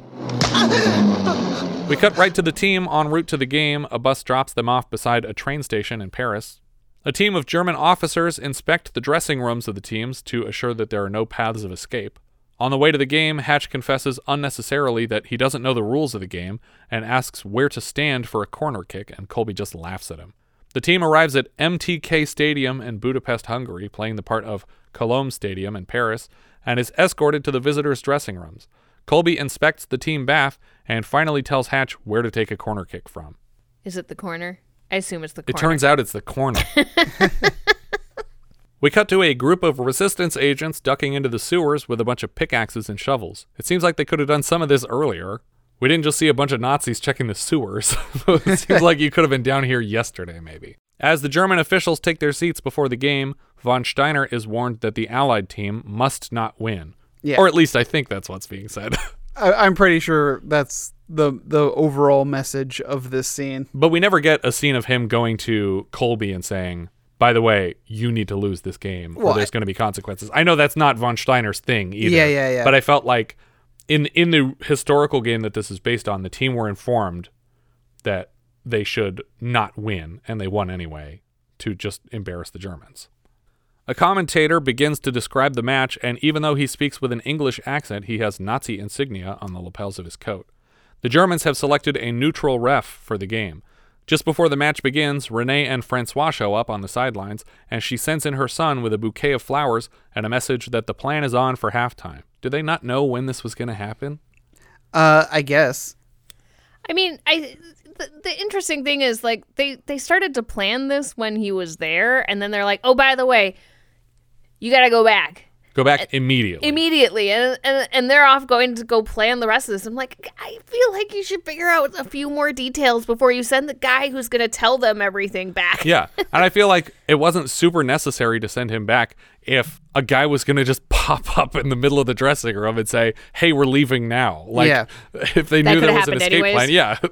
We cut right to the team en route to the game. A bus drops them off beside a train station in Paris. A team of German officers inspect the dressing rooms of the teams to assure that there are no paths of escape. On the way to the game, Hatch confesses unnecessarily that he doesn't know the rules of the game and asks where to stand for a corner kick, and Colby just laughs at him. The team arrives at MTK Stadium in Budapest, Hungary, playing the part of Colombes Stadium in Paris, and is escorted to the visitors' dressing rooms. Colby inspects the team bath and finally tells Hatch where to take a corner kick from.
Is it the corner? I assume it's the corner.
It turns out it's the corner. we cut to a group of resistance agents ducking into the sewers with a bunch of pickaxes and shovels. It seems like they could have done some of this earlier. We didn't just see a bunch of Nazis checking the sewers. it seems like you could have been down here yesterday, maybe. As the German officials take their seats before the game, von Steiner is warned that the Allied team must not win.
Yeah.
Or at least I think that's what's being said.
I, I'm pretty sure that's the the overall message of this scene.
But we never get a scene of him going to Colby and saying, by the way, you need to lose this game or
Well,
there's going to be consequences. I know that's not von Steiner's thing either.
Yeah, yeah, yeah.
But I felt like in in the historical game that this is based on, the team were informed that they should not win and they won anyway to just embarrass the Germans. A commentator begins to describe the match, and even though he speaks with an English accent, he has Nazi insignia on the lapels of his coat. The Germans have selected a neutral ref for the game. Just before the match begins, Renee and Francois show up on the sidelines, and she sends in her son with a bouquet of flowers and a message that the plan is on for halftime. Did they not know when this was going to happen?
Uh, I guess.
I mean, I the, the interesting thing is like they they started to plan this when he was there, and then they're like, oh, by the way, you got to go back
Go back uh, immediately.
immediately, and, and and they're off going to go plan the rest of this. I'm like, I feel like you should figure out a few more details before you send the guy who's going to tell them everything back.
Yeah. And I feel like it wasn't super necessary to send him back if a guy was going to just pop up in the middle of the dressing room and say, hey, we're leaving now. Like,
Yeah.
if they
That
knew there was an escape
anyways.
plan. Yeah.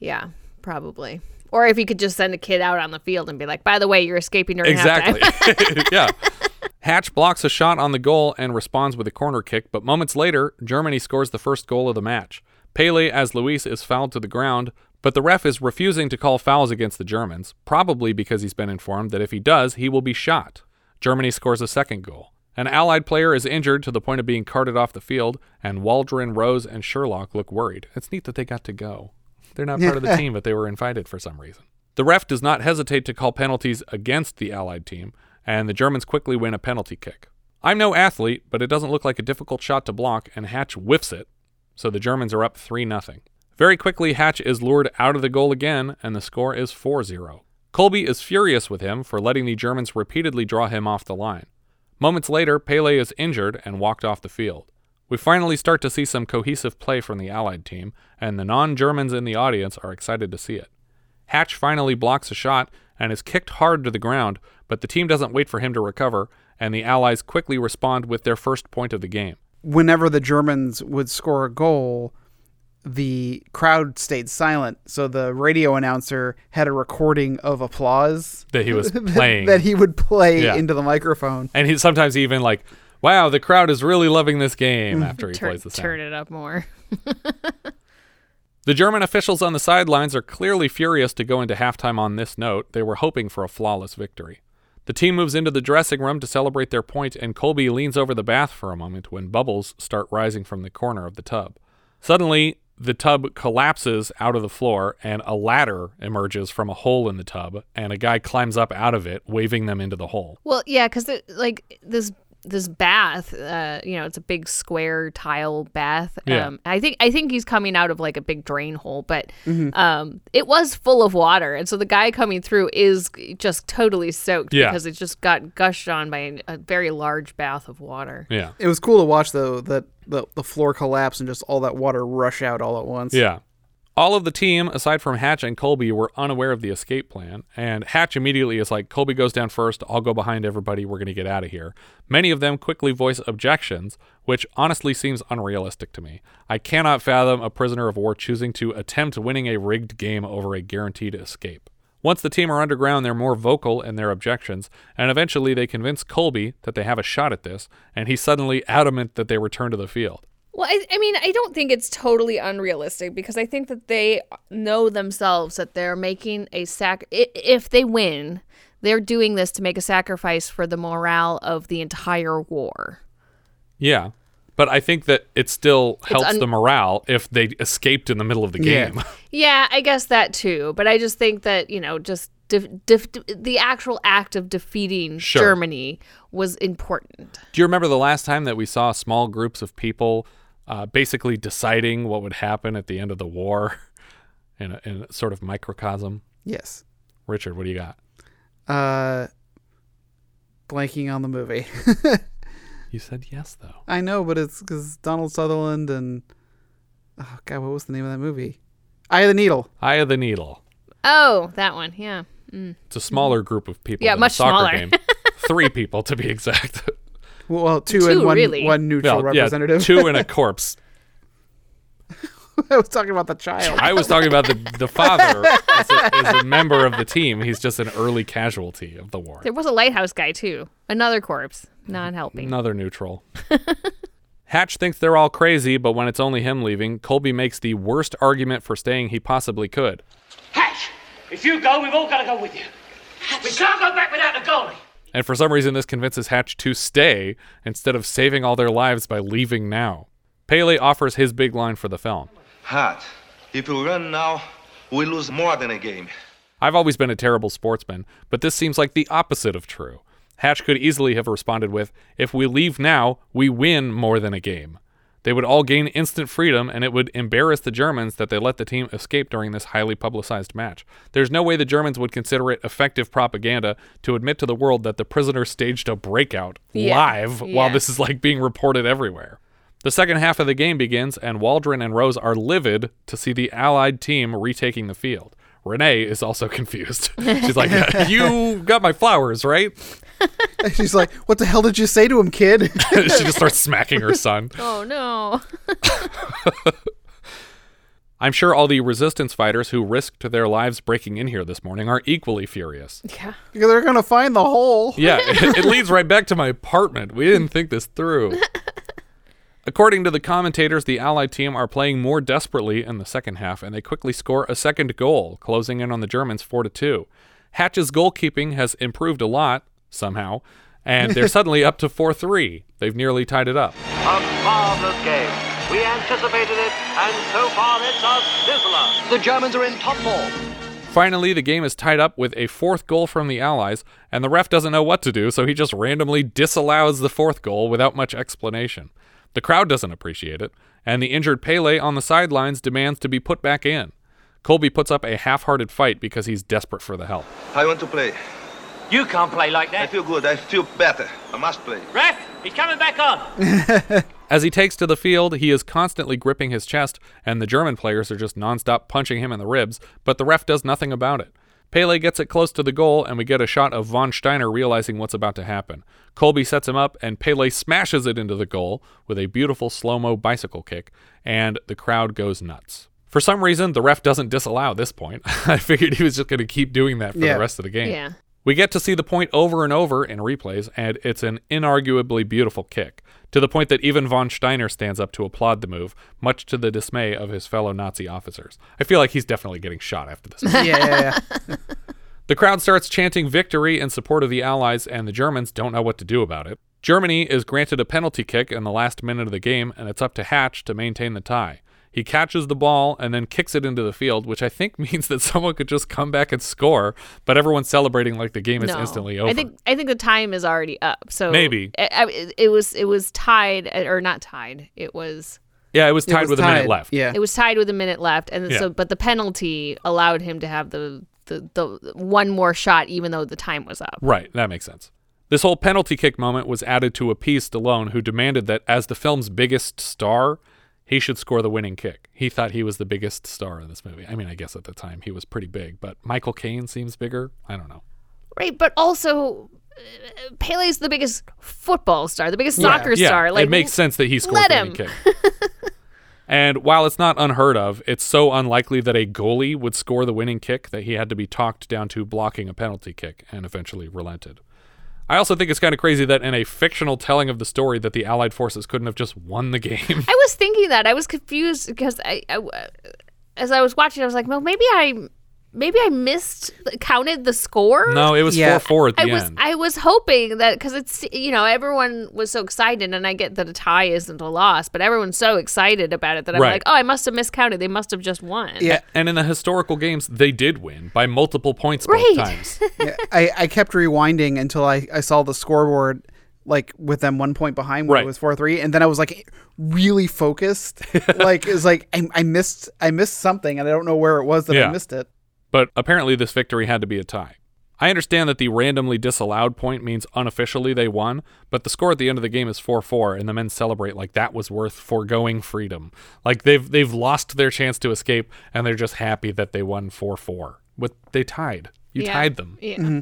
Yeah, probably. Or if you could just send a kid out on the field and be like, by the way, you're escaping during
exactly.
halftime.
yeah. Hatch blocks a shot on the goal and responds with a corner kick, but moments later, Germany scores the first goal of the match. Pele as Luis is fouled to the ground, but the ref is refusing to call fouls against the Germans, probably because he's been informed that if he does, he will be shot. Germany scores a second goal. An Allied player is injured to the point of being carted off the field, and Waldron, Rose, and Sherlock look worried. It's neat that they got to go. They're not part of the team, but they were invited for some reason. The ref does not hesitate to call penalties against the Allied team, and the Germans quickly win a penalty kick. I'm no athlete, but it doesn't look like a difficult shot to block, and Hatch whiffs it, so the Germans are up 3 0. Very quickly, Hatch is lured out of the goal again, and the score is 4 0. Colby is furious with him for letting the Germans repeatedly draw him off the line. Moments later, Pele is injured and walked off the field. We finally start to see some cohesive play from the Allied team, and the non Germans in the audience are excited to see it. Hatch finally blocks a shot and is kicked hard to the ground, but the team doesn't wait for him to recover, and the Allies quickly respond with their first point of the game.
Whenever the Germans would score a goal, the crowd stayed silent. So the radio announcer had a recording of applause
That he was playing.
that he would play
Yeah.
into the microphone.
And he sometimes even like, wow, the crowd is really loving this game after he
turn,
plays the sound.
turn it up more.
The German officials on the sidelines are clearly furious to go into halftime on this note. They were hoping for a flawless victory. The team moves into the dressing room to celebrate their point, and Colby leans over the bath for a moment when bubbles start rising from the corner of the tub. Suddenly, the tub collapses out of the floor, and a ladder emerges from a hole in the tub, and a guy climbs up out of it, waving them into the hole.
Well, yeah, because like this this bath, uh, you know, it's a big square tile bath.
Yeah.
Um, I think I think he's coming out of like a big drain hole, but
Mhm.
um, it was full of water, and so the guy coming through is just totally soaked
Yeah.
because it just got gushed on by a, a very large bath of water.
Yeah.
It was cool to watch though that the the floor collapse and just all that water rush out all at once.
Yeah. All of the team, aside from Hatch and Colby, were unaware of the escape plan, and Hatch immediately is like, Colby goes down first, I'll go behind everybody, we're going to get out of here. Many of them quickly voice objections, which honestly seems unrealistic to me. I cannot fathom a prisoner of war choosing to attempt winning a rigged game over a guaranteed escape. Once the team are underground, they're more vocal in their objections, and eventually they convince Colby that they have a shot at this, and he's suddenly adamant that they return to the field.
Well, I, I mean, I don't think it's totally unrealistic because I think that they know themselves that they're making a sac. If they win, they're doing this to make a sacrifice for the morale of the entire war.
Yeah. But I think that it still helps
un-
the morale if they escaped in the middle of the game.
Yeah, I guess that too. But I just think that you know, just def- def- the actual act of defeating
Sure.
Germany was important.
Do you remember the last time that we saw small groups of people uh, basically deciding what would happen at the end of the war in a, in a sort of microcosm.
Yes.
Richard, what do you got?
Uh, blanking on the movie.
You said yes, though.
I know, but it's because Donald Sutherland and oh god, what was the name of that movie? Eye of the Needle.
Eye of the Needle.
Oh, that one. Yeah. Mm.
It's a smaller group of people.
Yeah,
than
much
a soccer
smaller.
game. Three people to be exact.
Well, two,
Two,
and one
really.
one neutral
Well, yeah,
representative.
two and a corpse.
I was talking about the child.
I was talking about the the father as a, as a member of the team. He's just an early casualty of the war.
There was a lighthouse guy too. Another corpse, not helping.
Another neutral. Hatch thinks they're all crazy, but when it's only him leaving, Colby makes the worst argument for staying he possibly could.
Hatch, if you go, we've all got to go with you. We can't go back without the goalie.
And for some reason, this convinces Hatch to stay instead of saving all their lives by leaving now. Pele offers his big line for the film.
Hat, if you run now, we lose more than a game.
I've always been a terrible sportsman, but this seems like the opposite of true. Hatch could easily have responded with, If we leave now, we win more than a game. They would all gain instant freedom, and it would embarrass the Germans that they let the team escape during this highly publicized match. There's no way the Germans would consider it effective propaganda to admit to the world that the prisoners staged a breakout
Yeah,
live while this is like being reported everywhere. The second half of the game begins, and Waldron and Rose are livid to see the Allied team retaking the field. Renee is also confused. She's like, You got my flowers, right?
She's like, "What the hell did you say to him, kid?"
she just starts smacking her son.
Oh no.
I'm sure all the resistance fighters who risked their lives breaking in here this morning are equally furious.
Yeah.
Because they're gonna find the hole.
Yeah, it, it leads right back to my apartment. We didn't think this through. According to the commentators, the Allied team are playing more desperately in the second half, and they quickly score a second goal, closing in on the Germans 4 to 2. Hatch's goalkeeping has improved a lot, somehow, and they're suddenly up to 4 3. They've nearly tied it up.
A marvelous game. We anticipated it, and so far it's a sizzler. The Germans are in top form.
Finally, the game is tied up with a fourth goal from the Allies, and the ref doesn't know what to do, so he just randomly disallows the fourth goal without much explanation. The crowd doesn't appreciate it, and the injured Pele on the sidelines demands to be put back in. Colby puts up a half hearted fight because he's desperate for the help.
I want to play.
You can't play like that.
I feel good. I feel better. I must play.
Ref, he's coming back on.
As he takes to the field, he is constantly gripping his chest, and the German players are just nonstop punching him in the ribs, but the ref does nothing about it. Pele gets it close to the goal, and we get a shot of Von Steiner realizing what's about to happen. Colby sets him up, and Pele smashes it into the goal with a beautiful slow mo bicycle kick, and the crowd goes nuts. For some reason, the ref doesn't disallow this point. I figured he was just going to keep doing that for
Yeah.
the rest of the game.
Yeah.
We get to see the point over and over in replays, and it's an inarguably beautiful kick, to the point that even von Steiner stands up to applaud the move, much to the dismay of his fellow Nazi officers. I feel like he's definitely getting shot after this.
yeah, yeah, yeah.
The crowd starts chanting victory in support of the Allies, and the Germans don't know what to do about it. Germany is granted a penalty kick in the last minute of the game, and it's up to Hatch to maintain the tie. He catches the ball and then kicks it into the field, which I think means that someone could just come back and score, but everyone's celebrating like the game is
no.
instantly over.
I think I think the time is already up. So
Maybe.
I, I- it was it was tied or not tied. It was
yeah, it was
It
tied
was
with a minute left.
Yeah.
it was tied with a minute left, and
Yeah.
so but the penalty allowed him to have the, the the one more shot, even though the time was up.
Right, that makes sense. This whole penalty kick moment was added to appease Stallone, who demanded that as the film's biggest star, he should score the winning kick. He thought he was the biggest star in this movie. I mean, I guess at the time he was pretty big, but Michael Caine seems bigger. I don't know.
Right, but also uh, Pele's the biggest football star, the biggest soccer
yeah,
star. Like
it makes sense that he scored
let
the
him.
winning kick. and while it's not unheard of, it's so unlikely that a goalie would score the winning kick that he had to be talked down to blocking a penalty kick and eventually relented. I also think it's kind of crazy that in a fictional telling of the story that the Allied forces couldn't have just won the game.
I was thinking that I was confused because I, I as I was watching, I was like, well, maybe I maybe I missed counted the score.
no, it was
Yeah.
4-4 at the
I was. I was hoping that because it's you know everyone was so excited and I get that a tie isn't a loss, but everyone's so excited about it that I'm
Right.
like, oh, I must have miscounted. They must have just won.
Yeah.
and in the historical games, they did win by multiple points both
Right.
times.
yeah, I, I kept rewinding until I, I saw the scoreboard like with them one point behind when
Right.
it was four three, and then I was like really focused. like it's like I, I missed I missed something, and I don't know where it was that
Yeah.
I missed it.
But apparently, this victory had to be a tie. I understand that the randomly disallowed point means unofficially they won, but the score at the end of the game is 4-4 and the men celebrate like that was worth foregoing freedom. Like they've they've lost their chance to escape and they're just happy that they won 4-4. But they tied. You
Yeah.
tied them.
Yeah. Mm-hmm.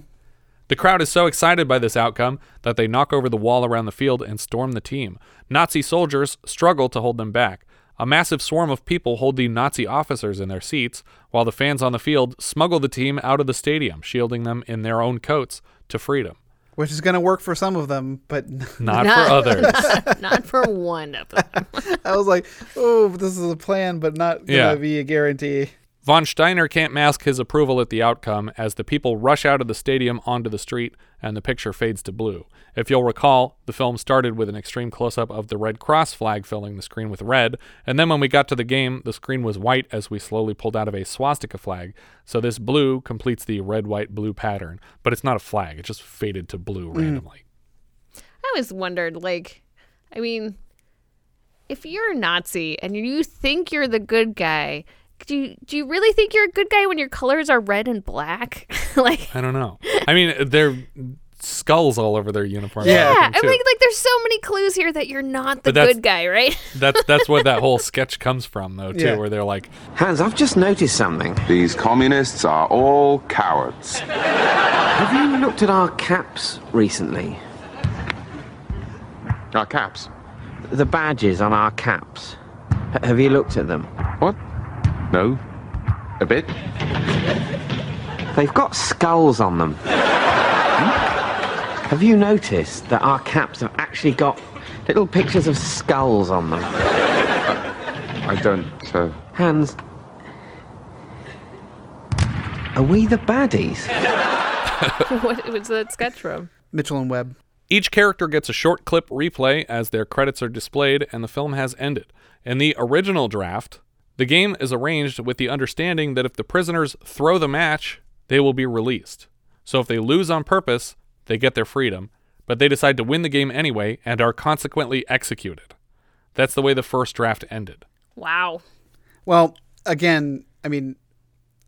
The crowd is so excited by this outcome that they knock over the wall around the field and storm the team. Nazi soldiers struggle to hold them back. A massive swarm of people hold the Nazi officers in their seats, while the fans on the field smuggle the team out of the stadium, shielding them in their own coats to freedom.
Which is going to work for some of them, but
Not for others.
not for one of them.
I was like, oh, this is a plan, but not going to
Yeah.
be a guarantee.
Von Steiner can't mask his approval at the outcome as the people rush out of the stadium onto the street and the picture fades to blue. If you'll recall, the film started with an extreme close up of the Red Cross flag filling the screen with red, and then when we got to the game, the screen was white as we slowly pulled out of a swastika flag. So this blue completes the red, white, blue pattern, but it's not a flag, it just faded to blue mm. randomly.
I always wondered, like, I mean, if you're a Nazi and you think you're the good guy, do you, do you really think you're a good guy when your colors are red and black? like,
I don't know. I mean, they're skulls all over their uniform.
yeah,
and
I'm like, like there's so many clues here that you're not the good guy, right?
That's that's what that whole sketch comes from, though, too,
Yeah.
where they're like,
Hans, I've just noticed something.
These communists are all cowards.
Have you looked at our caps recently?
Our caps?
The badges on our caps. H- have you looked at them?
What? No. A bit?
They've got skulls on them. Have you noticed that our caps have actually got little pictures of skulls on them?
I don't. Uh...
Hans, are we the baddies?
what was that sketch from?
Mitchell and Webb.
Each character gets a short clip replay as their credits are displayed and the film has ended. In the original draft, the game is arranged with the understanding that if the prisoners throw the match, they will be released. So if they lose on purpose, they get their freedom, but they decide to win the game anyway and are consequently executed. That's the way the first draft ended.
Wow.
Well, again, I mean,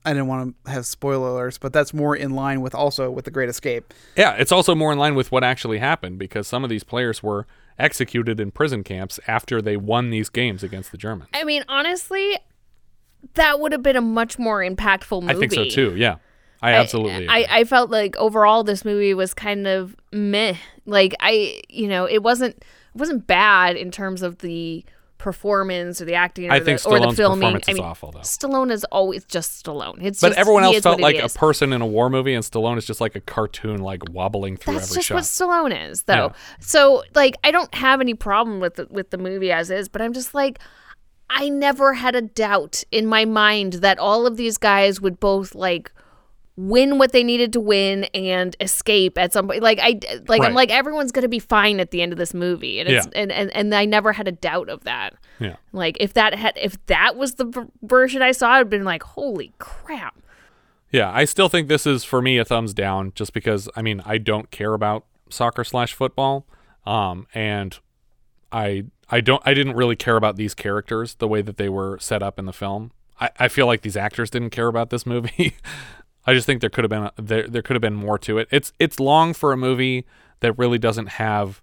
I didn't want to have spoilers, but that's more in line with also with the Great Escape.
Yeah, it's also more in line with what actually happened because some of these players were executed in prison camps after they won these games against the Germans.
I mean, honestly, that would have been a much more impactful movie.
I think so too. Yeah, I absolutely.
I, I felt like overall this movie was kind of meh. Like I, you know, it wasn't it wasn't bad in terms of the performance or the acting or,
I
the,
think
or the filming.
performance
I
is
mean,
awful, though.
Stallone is always just Stallone. It's
but
just,
everyone else felt like a person in a war movie, and Stallone is just like a cartoon, like wobbling through
That's
every
just what Stallone is, though.
Yeah.
So, like, I don't have any problem with the, with the movie as is, but I'm just like, I never had a doubt in my mind that all of these guys would both like win what they needed to win and escape at some point. Like I like I'm like everyone's gonna be fine at the end of this movie, and it's
Yeah.
and, and and I never had a doubt of that.
Yeah.
Like if that had if that was the v- version I saw, I'd been like, holy crap.
Yeah, I still think this is for me a thumbs down, just because I mean I don't care about soccer slash football, um, and I I don't I didn't really care about these characters the way that they were set up in the film. I, I feel like these actors didn't care about this movie. I just think there could have been a, there there could have been more to it. It's it's long for a movie that really doesn't have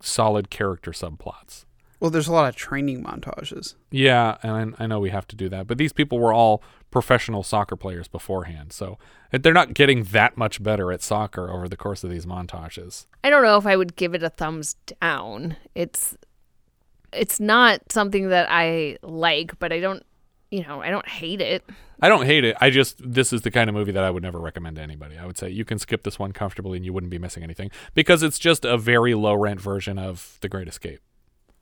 solid character subplots.
Well, there's a lot of training montages.
Yeah, and I, I know we have to do that, but these people were all professional soccer players beforehand, so they're not getting that much better at soccer over the course of these montages.
I don't know if I would give it a thumbs down. It's it's not something that I like, but I don't you know, I don't hate it.
I don't hate it. I just this is the kind of movie that I would never recommend to anybody. I would say you can skip this one comfortably and you wouldn't be missing anything because it's just a very low rent version of The Great Escape.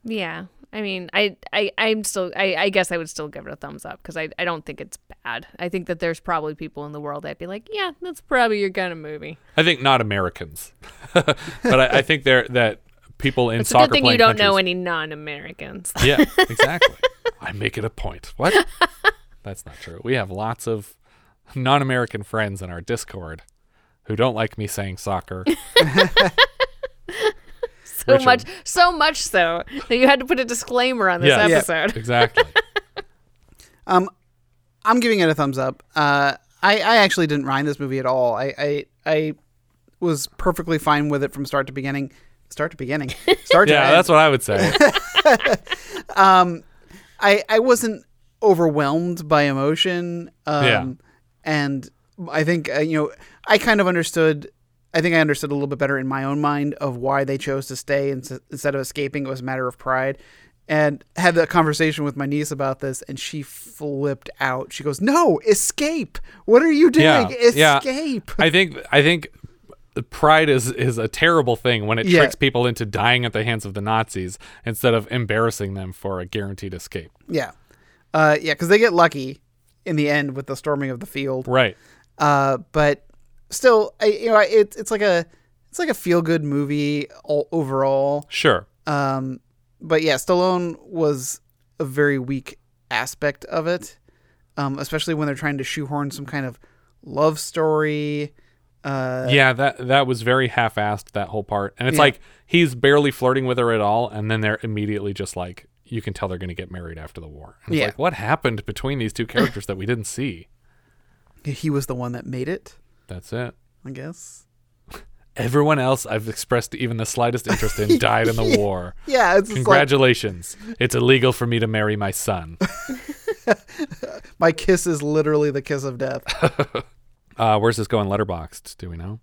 Yeah. I mean, I, I, I'm still, I, I guess I would still give it a thumbs up because I, I don't think it's bad. I think that there's probably people in the world that'd be like, yeah, that's probably your kind of movie.
I think not Americans, but I, I think there that people in
It's a good thing you don't know any non-Americans.
Yeah, exactly. I make it a point. What? That's not true. We have lots of non-American friends in our Discord who don't like me saying soccer.
So
Richard.
much, so much so that you had to put a disclaimer on this
Yeah. Yeah.
episode.
Exactly.
Um, I'm giving it a thumbs up. Uh, I, I actually didn't mind this movie at all. I, I, I was perfectly fine with it from start to beginning. Start to beginning. Start to
yeah,
end.
that's what I would say.
um, I I wasn't overwhelmed by emotion. Um,
Yeah.
and I think uh, you know I kind of understood. I think I understood a little bit better in my own mind of why they chose to stay ins- instead of escaping. It was a matter of pride. And had that conversation with my niece about this, and she flipped out. She goes, "No, escape! What are you doing?
yeah, yeah.
Escape!"
I think I think pride is is a terrible thing when it
Yeah.
tricks people into dying at the hands of the Nazis instead of embarrassing them for a guaranteed escape.
Yeah, uh, yeah, because they get lucky in the end with the storming of the field,
Right.
Uh, but still, I, you know, it, it's like a it's like a feel good movie all, overall.
Sure.
Um, but yeah, Stallone was a very weak aspect of it, um, especially when they're trying to shoehorn some kind of love story. Uh,
yeah, that that was very half-assed that whole part, and it's
Yeah.
like he's barely flirting with her at all, and then they're immediately just like you can tell they're going to get married after the war. And it's
Yeah.
like what happened between these two characters that we didn't see?
he was the one that made it,
That's it.
I guess.
Everyone else I've expressed even the slightest interest in died in the war.
Yeah, it's just like-
congratulations. it's illegal for me to marry my son.
My kiss is literally the kiss of death.
Uh, where's this going? Letterboxd? Do we know?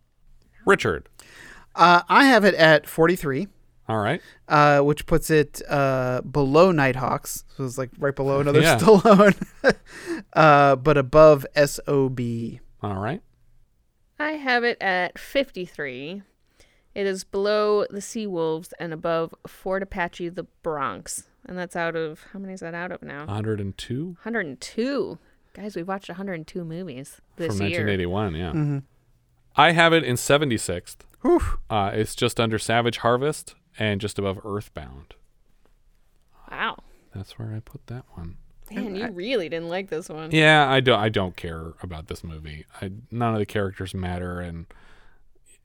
Richard.
Uh, I have it at 43.
All right.
Uh, which puts it uh, below Nighthawks. So it's like right below another
Yeah.
Stallone. uh, but above SOB.
All right.
I have it at 53. It is below the Sea Wolves and above Fort Apache, the Bronx. And that's out of, how many is that out of now?
102
102. Guys, we've watched 102 movies this
from
year.
1981. Yeah.
Mhm.
I have it in 76th. Uh, it's just under Savage Harvest and just above Earthbound.
Wow.
That's where I put that one.
Man, you really didn't like this one.
Yeah, I don't. I don't care about this movie. I, none of the characters matter, and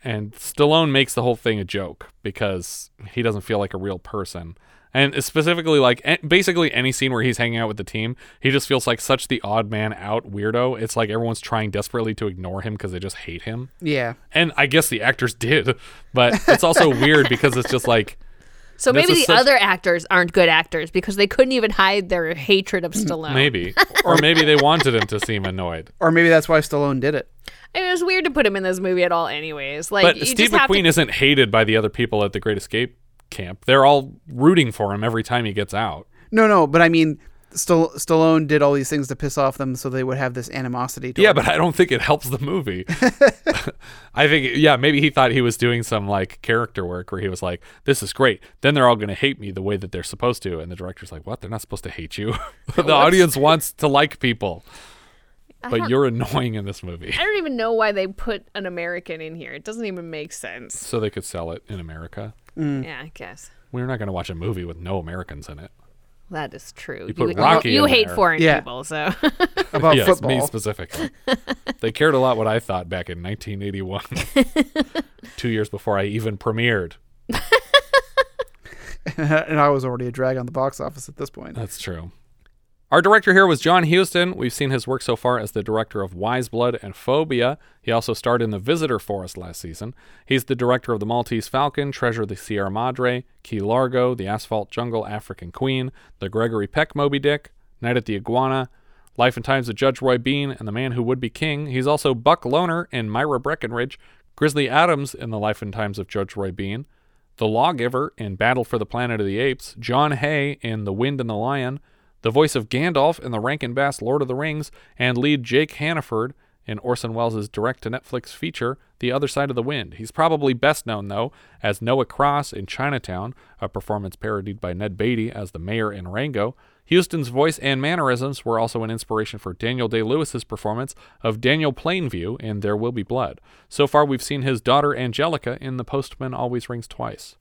and Stallone makes the whole thing a joke because he doesn't feel like a real person. And specifically, like basically any scene where he's hanging out with the team, he just feels like such the odd man out weirdo. It's like everyone's trying desperately to ignore him because they just hate him.
Yeah.
And I guess the actors did, but it's also weird because it's just like.
So maybe the
such-
other actors aren't good actors because they couldn't even hide their hatred of Stallone.
Maybe. or maybe they wanted him to seem annoyed.
Or maybe that's why Stallone did it.
I mean, it was weird to put him in this movie at all, anyways. Like,
but
you
Steve
just have
McQueen
to-
isn't hated by the other people at the Great Escape camp. They're all rooting for him every time he gets out.
No, no, but I mean, Stall- Stallone did all these things to piss off them so they would have this animosity.
Yeah,
toward
but. I don't think it helps the movie. I think, yeah, maybe he thought he was doing some like character work where he was like, "This is great." Then they're all going to hate me the way that they're supposed to, and the director's like, "What? They're not supposed to hate you. the audience wants to like people, but you're annoying in this movie."
I don't even know why they put an American in here. It doesn't even make sense.
So they could sell it in America. Mm.
Yeah, I guess.
We're not going to watch a movie with no Americans in it.
That is true.
You put
you,
Rocky
you
in
hate
there.
foreign
Yeah.
people, so.
About
yes, me
football.
specifically. they cared a lot what I thought back in 1981, two years before I even premiered.
and I was already a drag on the box office at this point.
That's true. Our director here was John Huston. We've seen his work so far as the director of Wise Blood and Phobia. He also starred in The Visitor for us last season. He's the director of The Maltese Falcon, Treasure of the Sierra Madre, Key Largo, The Asphalt Jungle, African Queen, The Gregory Peck Moby Dick, Night at the Iguana, Life and Times of Judge Roy Bean, and The Man Who Would Be King. He's also Buck Loner in Myra Breckinridge, Grizzly Adams in The Life and Times of Judge Roy Bean, The Lawgiver in Battle for the Planet of the Apes, John Hay in The Wind and the Lion, the voice of Gandalf in the Rankin Bass Lord of the Rings, and lead Jake Hannaford in Orson Welles' direct to Netflix feature, The Other Side of the Wind. He's probably best known, though, as Noah Cross in Chinatown, a performance parodied by Ned Beatty as the mayor in Rango. Huston's voice and mannerisms were also an inspiration for Daniel Day Lewis's performance of Daniel Plainview in There Will Be Blood. So far, we've seen his daughter Anjelica in The Postman Always Rings Twice.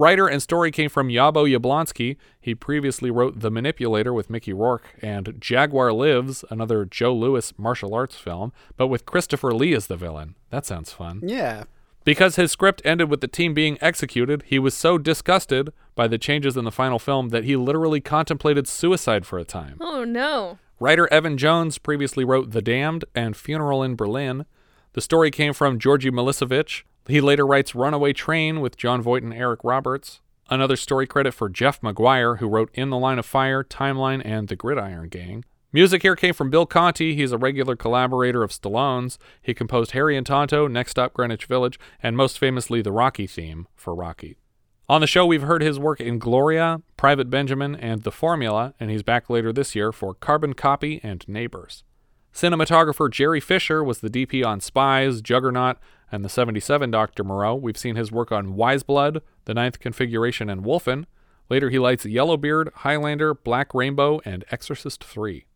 Writer and story came from Yabo Yablonsky. He previously wrote The Manipulator with Mickey Rourke and Jaguar Lives, another Joe Lewis martial arts film, but with Christopher Lee as the villain. That sounds fun.
Yeah.
Because his script ended with the team being executed, he was so disgusted by the changes in the final film that he literally contemplated suicide for a time.
Oh no.
Writer Evan Jones previously wrote The Damned and Funeral in Berlin. The story came from Georgi Milicevic. He later writes Runaway Train with Jon Voight and Eric Roberts. Another story credit for Jeff Maguire, who wrote In the Line of Fire, Timeline, and The Gridiron Gang. Music here came from Bill Conti. He's a regular collaborator of Stallone's. He composed Harry and Tonto, Next Stop Greenwich Village, and most famously the Rocky theme for Rocky. On the show, we've heard his work in Gloria, Private Benjamin, and The Formula, and he's back later this year for Carbon Copy and Neighbors. Cinematographer Gerry Fisher was the DP on Spies, Juggernaut, and the 77 Dr. Moreau. We've seen his work on Wise Blood, The Ninth Configuration, and Wolfen. Later, he lights Yellowbeard, Highlander, Black Rainbow, and Exorcist 3.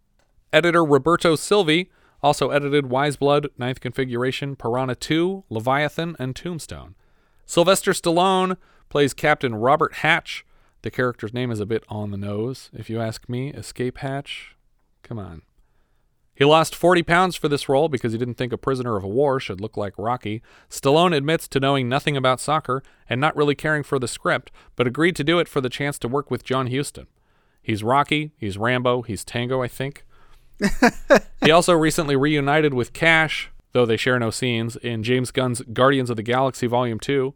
Editor Roberto Silvi also edited Wise Blood, Ninth Configuration, Piranha 2, Leviathan, and Tombstone. Sylvester Stallone plays Captain Robert Hatch. The character's name is a bit on the nose, if you ask me. Escape Hatch? Come on. He lost 40 pounds for this role because he didn't think a prisoner of war should look like Rocky. Stallone admits to knowing nothing about soccer and not really caring for the script, but agreed to do it for the chance to work with John Huston. He's Rocky, he's Rambo, he's Tango, I think. he also recently reunited with Cash, though they share no scenes, in James Gunn's Guardians of the Galaxy Volume 2.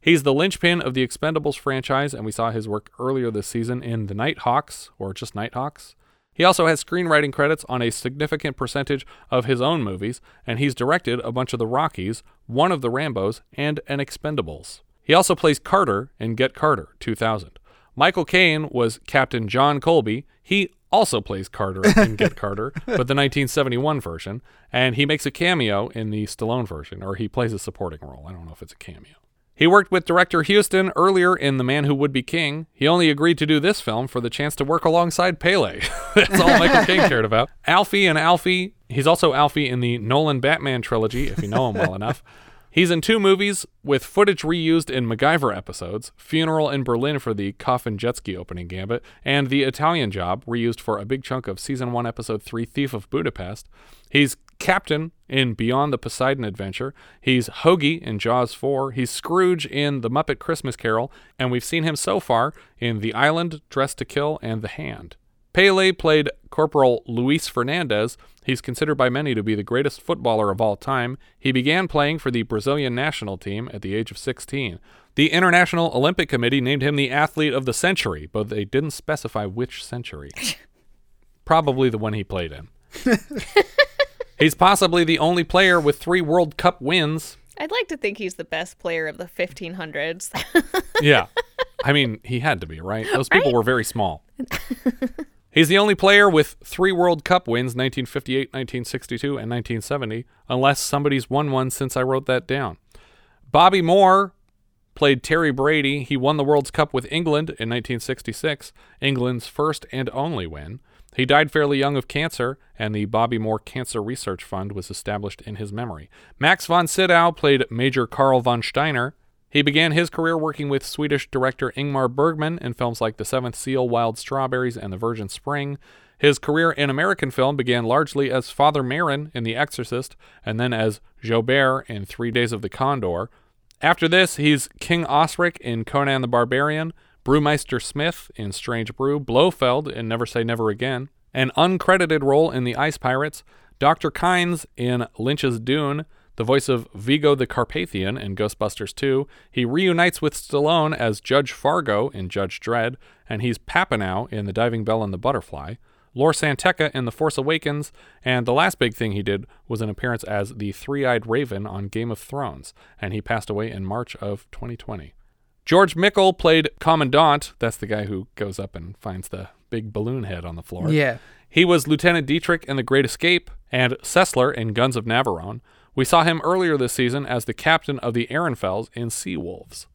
He's the linchpin of the Expendables franchise, and we saw his work earlier this season in The Nighthawks, or just Nighthawks. He also has screenwriting credits on a significant percentage of his own movies, and he's directed a bunch of the Rockies, one of the Rambos, and an Expendables. He also plays Carter in Get Carter 2000. Michael Caine was Captain John Colby. He also plays Carter in Get Carter, but the 1971 version, and he makes a cameo in the Stallone version, or he plays a supporting role. I don't know if it's a cameo. He worked with director Huston earlier in The Man Who Would Be King. He only agreed to do this film for the chance to work alongside Pele. That's all Michael Caine cared about. Alfie and Alfie, he's also Alfie in the Nolan Batman trilogy, if you know him well enough. He's in two movies with footage reused in MacGyver episodes Funeral in Berlin for the Coffin Jet Ski opening gambit, and The Italian Job, reused for a big chunk of Season 1, Episode 3 Thief of Budapest. He's Captain in Beyond the Poseidon Adventure. He's Hoagie in Jaws 4. He's Scrooge in The Muppet Christmas Carol. And we've seen him so far in The Island, Dressed to Kill, and The Hand. Pele played Corporal Luis Fernandez. He's considered by many to be the greatest footballer of all time. He began playing for the Brazilian national team at the age of 16. The International Olympic Committee named him the athlete of the century, but they didn't specify which century. Probably the one he played in. He's possibly the only player with three World Cup wins.
I'd like to think he's the best player of the 1500s.
yeah. I mean, he had to be, right? Those people
Right?
were very small. He's the only player with three World Cup wins 1958, 1962, and 1970, unless somebody's won one since I wrote that down. Bobby Moore played Terry Brady. He won the World Cup with England in 1966, England's first and only win. He died fairly young of cancer, and the Bobby Moore Cancer Research Fund was established in his memory. Max von Sydow played Major Karl von Steiner. He began his career working with Swedish director Ingmar Bergman in films like The Seventh Seal, Wild Strawberries, and The Virgin Spring. His career in American film began largely as Father Merrin in The Exorcist, and then as Joubert in Three Days of the Condor. After this, he's King Osric in Conan the Barbarian, Brewmeister Smith in Strange Brew, Blofeld in Never Say Never Again, an uncredited role in The Ice Pirates, Dr. Kynes in Lynch's Dune, the voice of Vigo the Carpathian in Ghostbusters 2. He reunites with Stallone as Judge Fargo in Judge Dredd, and he's Papinou in The Diving Bell and the Butterfly. Lor San Tekka in The Force Awakens, and the last big thing he did was an appearance as the Three Eyed Raven on Game of Thrones, and he passed away in March of 2020. George Mikell played Commandant. That's the guy who goes up and finds the big balloon head on the floor.
Yeah.
He was Lieutenant Dietrich in The Great Escape and Sessler in Guns of Navarone. We saw him earlier this season as the captain of the Ehrenfels in Sea Wolves.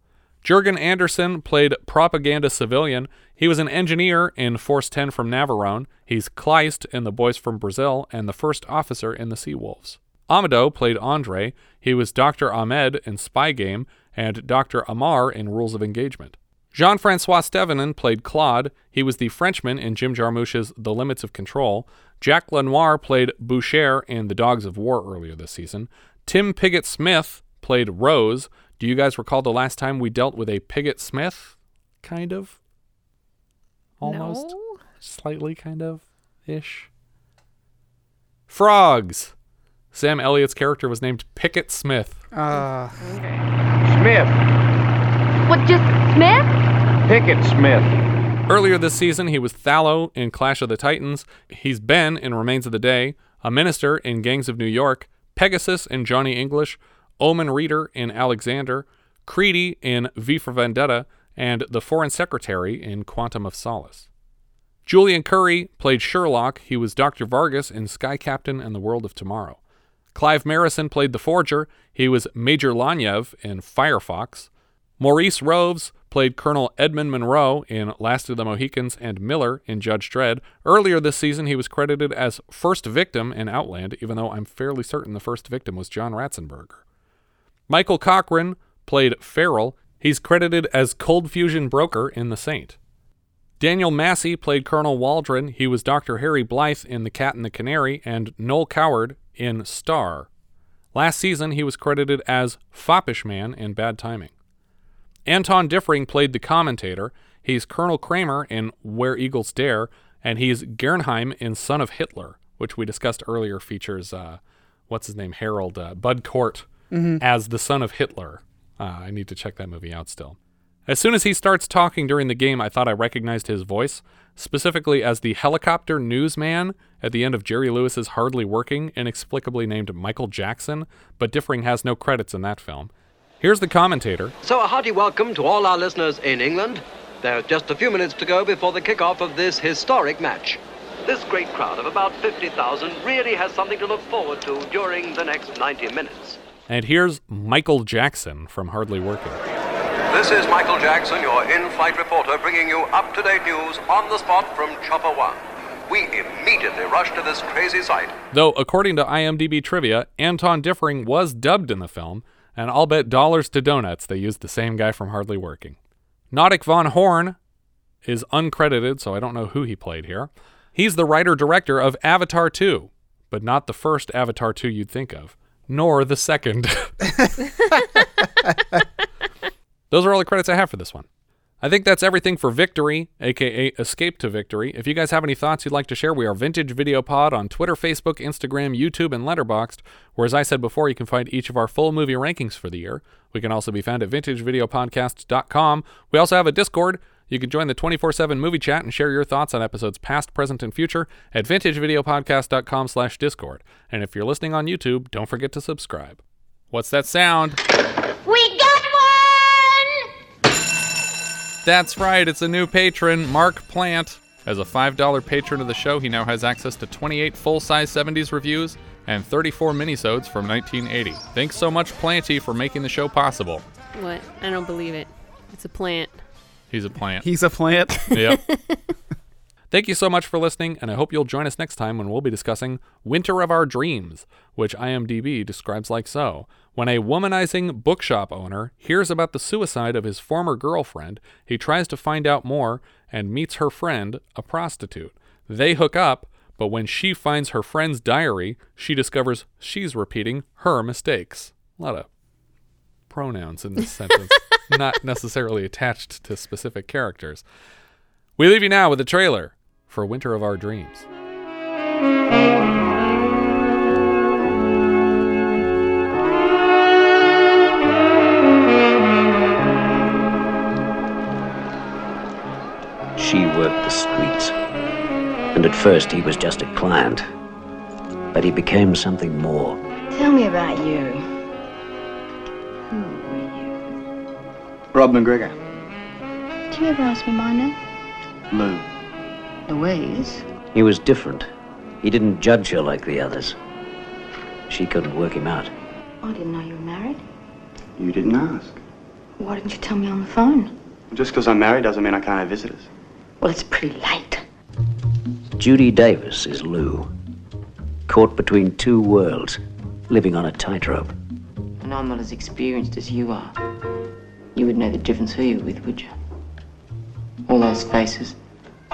Jurgen Andersen played propaganda civilian. He was an engineer in Force 10 from Navarone. He's Kleist in The Boys from Brazil and the first officer in the Sea Wolves. Amado played Andre. He was Dr. Ahmed in Spy Game and Dr. Amar in Rules of Engagement. Jean Francois Stevenin played Claude. He was the Frenchman in Jim Jarmusch's The Limits of Control. Jack Lenoir played Boucher in The Dogs of War earlier this season. Tim Pigott Smith played Rose. Do you guys recall the last time we dealt with a Pigott Smith? Kind of? Almost?
No.
Slightly, kind of? Ish. Frogs! Sam Elliott's character was named Pickett Smith.
Uh,
Smith.
What, just Smith?
Pickett Smith.
Earlier this season, he was Thallo in Clash of the Titans. He's Ben in Remains of the Day, a minister in Gangs of New York, Pegasus in Johnny English, Omen Reader in Alexander, Creedy in V for Vendetta, and the Foreign Secretary in Quantum of Solace. Julian Curry played Sherlock. He was Dr. Vargas in Sky Captain and the World of Tomorrow. Clive Merrison played the Forger. He was Major Lanyev in Firefox. Maurice Roëves played Colonel Edmund Munro in Last of the Mohicans and Miller in Judge Dredd. Earlier this season, he was credited as first victim in Outland, even though I'm fairly certain the first victim was John Ratzenberger. Michael Cochrane played Farrell. He's credited as Cold Fusion Broker in The Saint. Daniel Massey played Colonel Waldron. He was Dr. Harry Blythe in The Cat and the Canary and Noel Coward in Star. Last season, he was credited as Foppish Man in Bad Timing. Anton Diffring played the commentator. He's Colonel Kramer in Where Eagles Dare, and he's Gernheim in Son of Hitler, which we discussed earlier features, uh, what's his name, Harold, uh, Bud Cort,
Mhm.
as the son of Hitler. Uh, I need to check that movie out still. As soon as he starts talking during the game, I thought I recognized his voice, specifically as the helicopter newsman at the end of Jerry Lewis's Hardly Working, inexplicably named Michael Jackson, but Diffring has no credits in that film. Here's the commentator.
So, a hearty welcome to all our listeners in England. There's just a few minutes to go before the kickoff of this historic match. This great crowd of about 50,000 really has something to look forward to during the next 90 minutes.
And here's Michael Jackson from Hardly Working.
This is Michael Jackson, your in-flight reporter, bringing you up-to-date news on the spot from Chopper One. We immediately rushed to this crazy site.
Though, according to IMDb trivia, Anton Diffring was dubbed in the film, and I'll bet dollars to donuts they used the same guy from Hardly Working. Nautic von Horn is uncredited, so I don't know who he played here. He's the writer director of Avatar 2, but not the first Avatar 2 you'd think of, nor the second. Those are all the credits I have for this one. I think that's everything for Victory, aka Escape to Victory. If you guys have any thoughts you'd like to share, we are Vintage Video Pod on Twitter, Facebook, Instagram, YouTube, and Letterboxd. Where, as I said before, you can find each of our full movie rankings for the year. We can also be found at vintagevideopodcast.com. We also have a Discord. You can join the 24/7 movie chat and share your thoughts on episodes past, present, and future at vintagevideopodcast.com slash Discord. And if you're listening on YouTube, don't forget to subscribe. What's that sound?
We
That's right, it's a new patron, Mark Plant. As a $5 patron of the show, he now has access to 28 full-size 70s reviews and 34 minisodes from 1980. Thanks so much, Planty, for making the show possible.
What? I don't believe it. It's a plant.
He's a plant.
He's a plant.
yep. Thank you so much for listening, and I hope you'll join us next time when we'll be discussing Winter of Our Dreams, which IMDb describes like so. When a womanizing bookshop owner hears about the suicide of his former girlfriend, he tries to find out more and meets her friend, a prostitute. They hook up, but when she finds her friend's diary, she discovers she's repeating her mistakes. A lot of pronouns in this sentence, not necessarily attached to specific characters. We leave you now with a trailer for Winter of Our Dreams.
She worked the streets. And at first he was just a client. But he became something more.
Tell me about you. Who were you?
Rob McGregor.
Did you ever ask me my name?
Lou.
Louise?
He was different. He didn't judge her like the others. She couldn't work him out.
Oh, I didn't know you were married.
You didn't ask.
Why didn't you tell me on the phone?
Just because I'm married doesn't mean I can't have visitors.
Well, it's pretty late.
Judy Davis is Lou. Caught between two worlds, living on a tightrope.
And I'm not as experienced as you are. You would know the difference who you're with, would you? All those faces.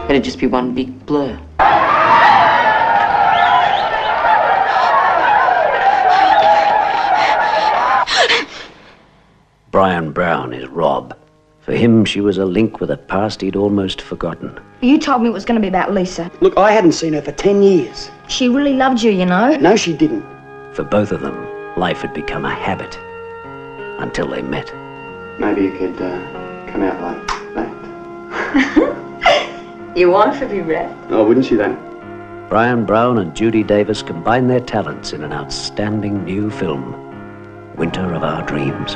It'd just be one big blur.
Bryan Brown is Rob. For him, she was a link with a past he'd almost forgotten.
You told me it was going to be about Lisa.
Look, I hadn't seen her for 10 years.
She really loved you, you know.
No, she didn't.
For both of them, life had become a habit until they met.
Maybe you could uh, come out like that.
Your wife would be red.
Oh, wouldn't she then?
Bryan Brown and Judy Davis combine their talents in an outstanding new film, Winter of Our Dreams.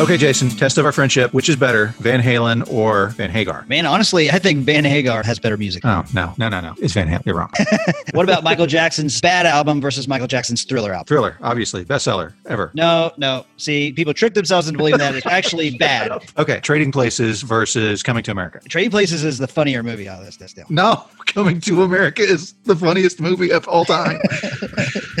Okay, Jason, test of our friendship. Which is better, Van Halen or Van Hagar?
Man, honestly, I think Van Hagar has better music.
Oh, no, no, no, no. It's Van Halen. You're wrong.
what about Michael Jackson's Bad album versus Michael Jackson's Thriller album?
Thriller, obviously, bestseller ever.
No, no. See, people trick themselves into believing that it's actually bad.
Okay, Trading Places versus Coming to America.
Trading Places is the funnier movie oh, out of this, this deal.
No, Coming to America is the funniest movie of all time.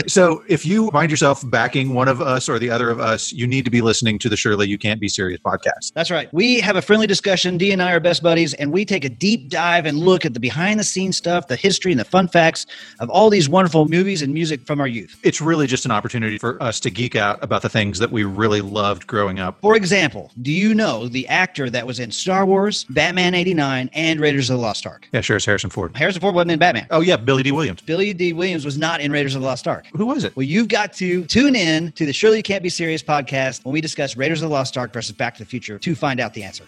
so, if you find yourself backing one of us or the other of us, you need to be listening to the Surely You Can't Be Serious podcast.
That's right. We have a friendly discussion. D and I are best buddies, and we take a deep dive and look at the behind the scenes stuff, the history, and the fun facts of all these wonderful movies and music from our youth.
It's really just an opportunity for us to geek out about the things that we really loved growing up.
For example, do you know the actor that was in Star Wars, Batman 89, and Raiders of the Lost Ark?
Yeah, sure, it's Harrison Ford.
Harrison Ford wasn't in Batman.
Oh, yeah, Billy Dee Williams.
Billy Dee Williams was not in Raiders of the Lost Ark.
Who was it?
Well, you've got to tune in to the Surely You Can't Be Serious podcast when we discuss Raiders of the Lost Ark versus Back to the Future to find out the answer.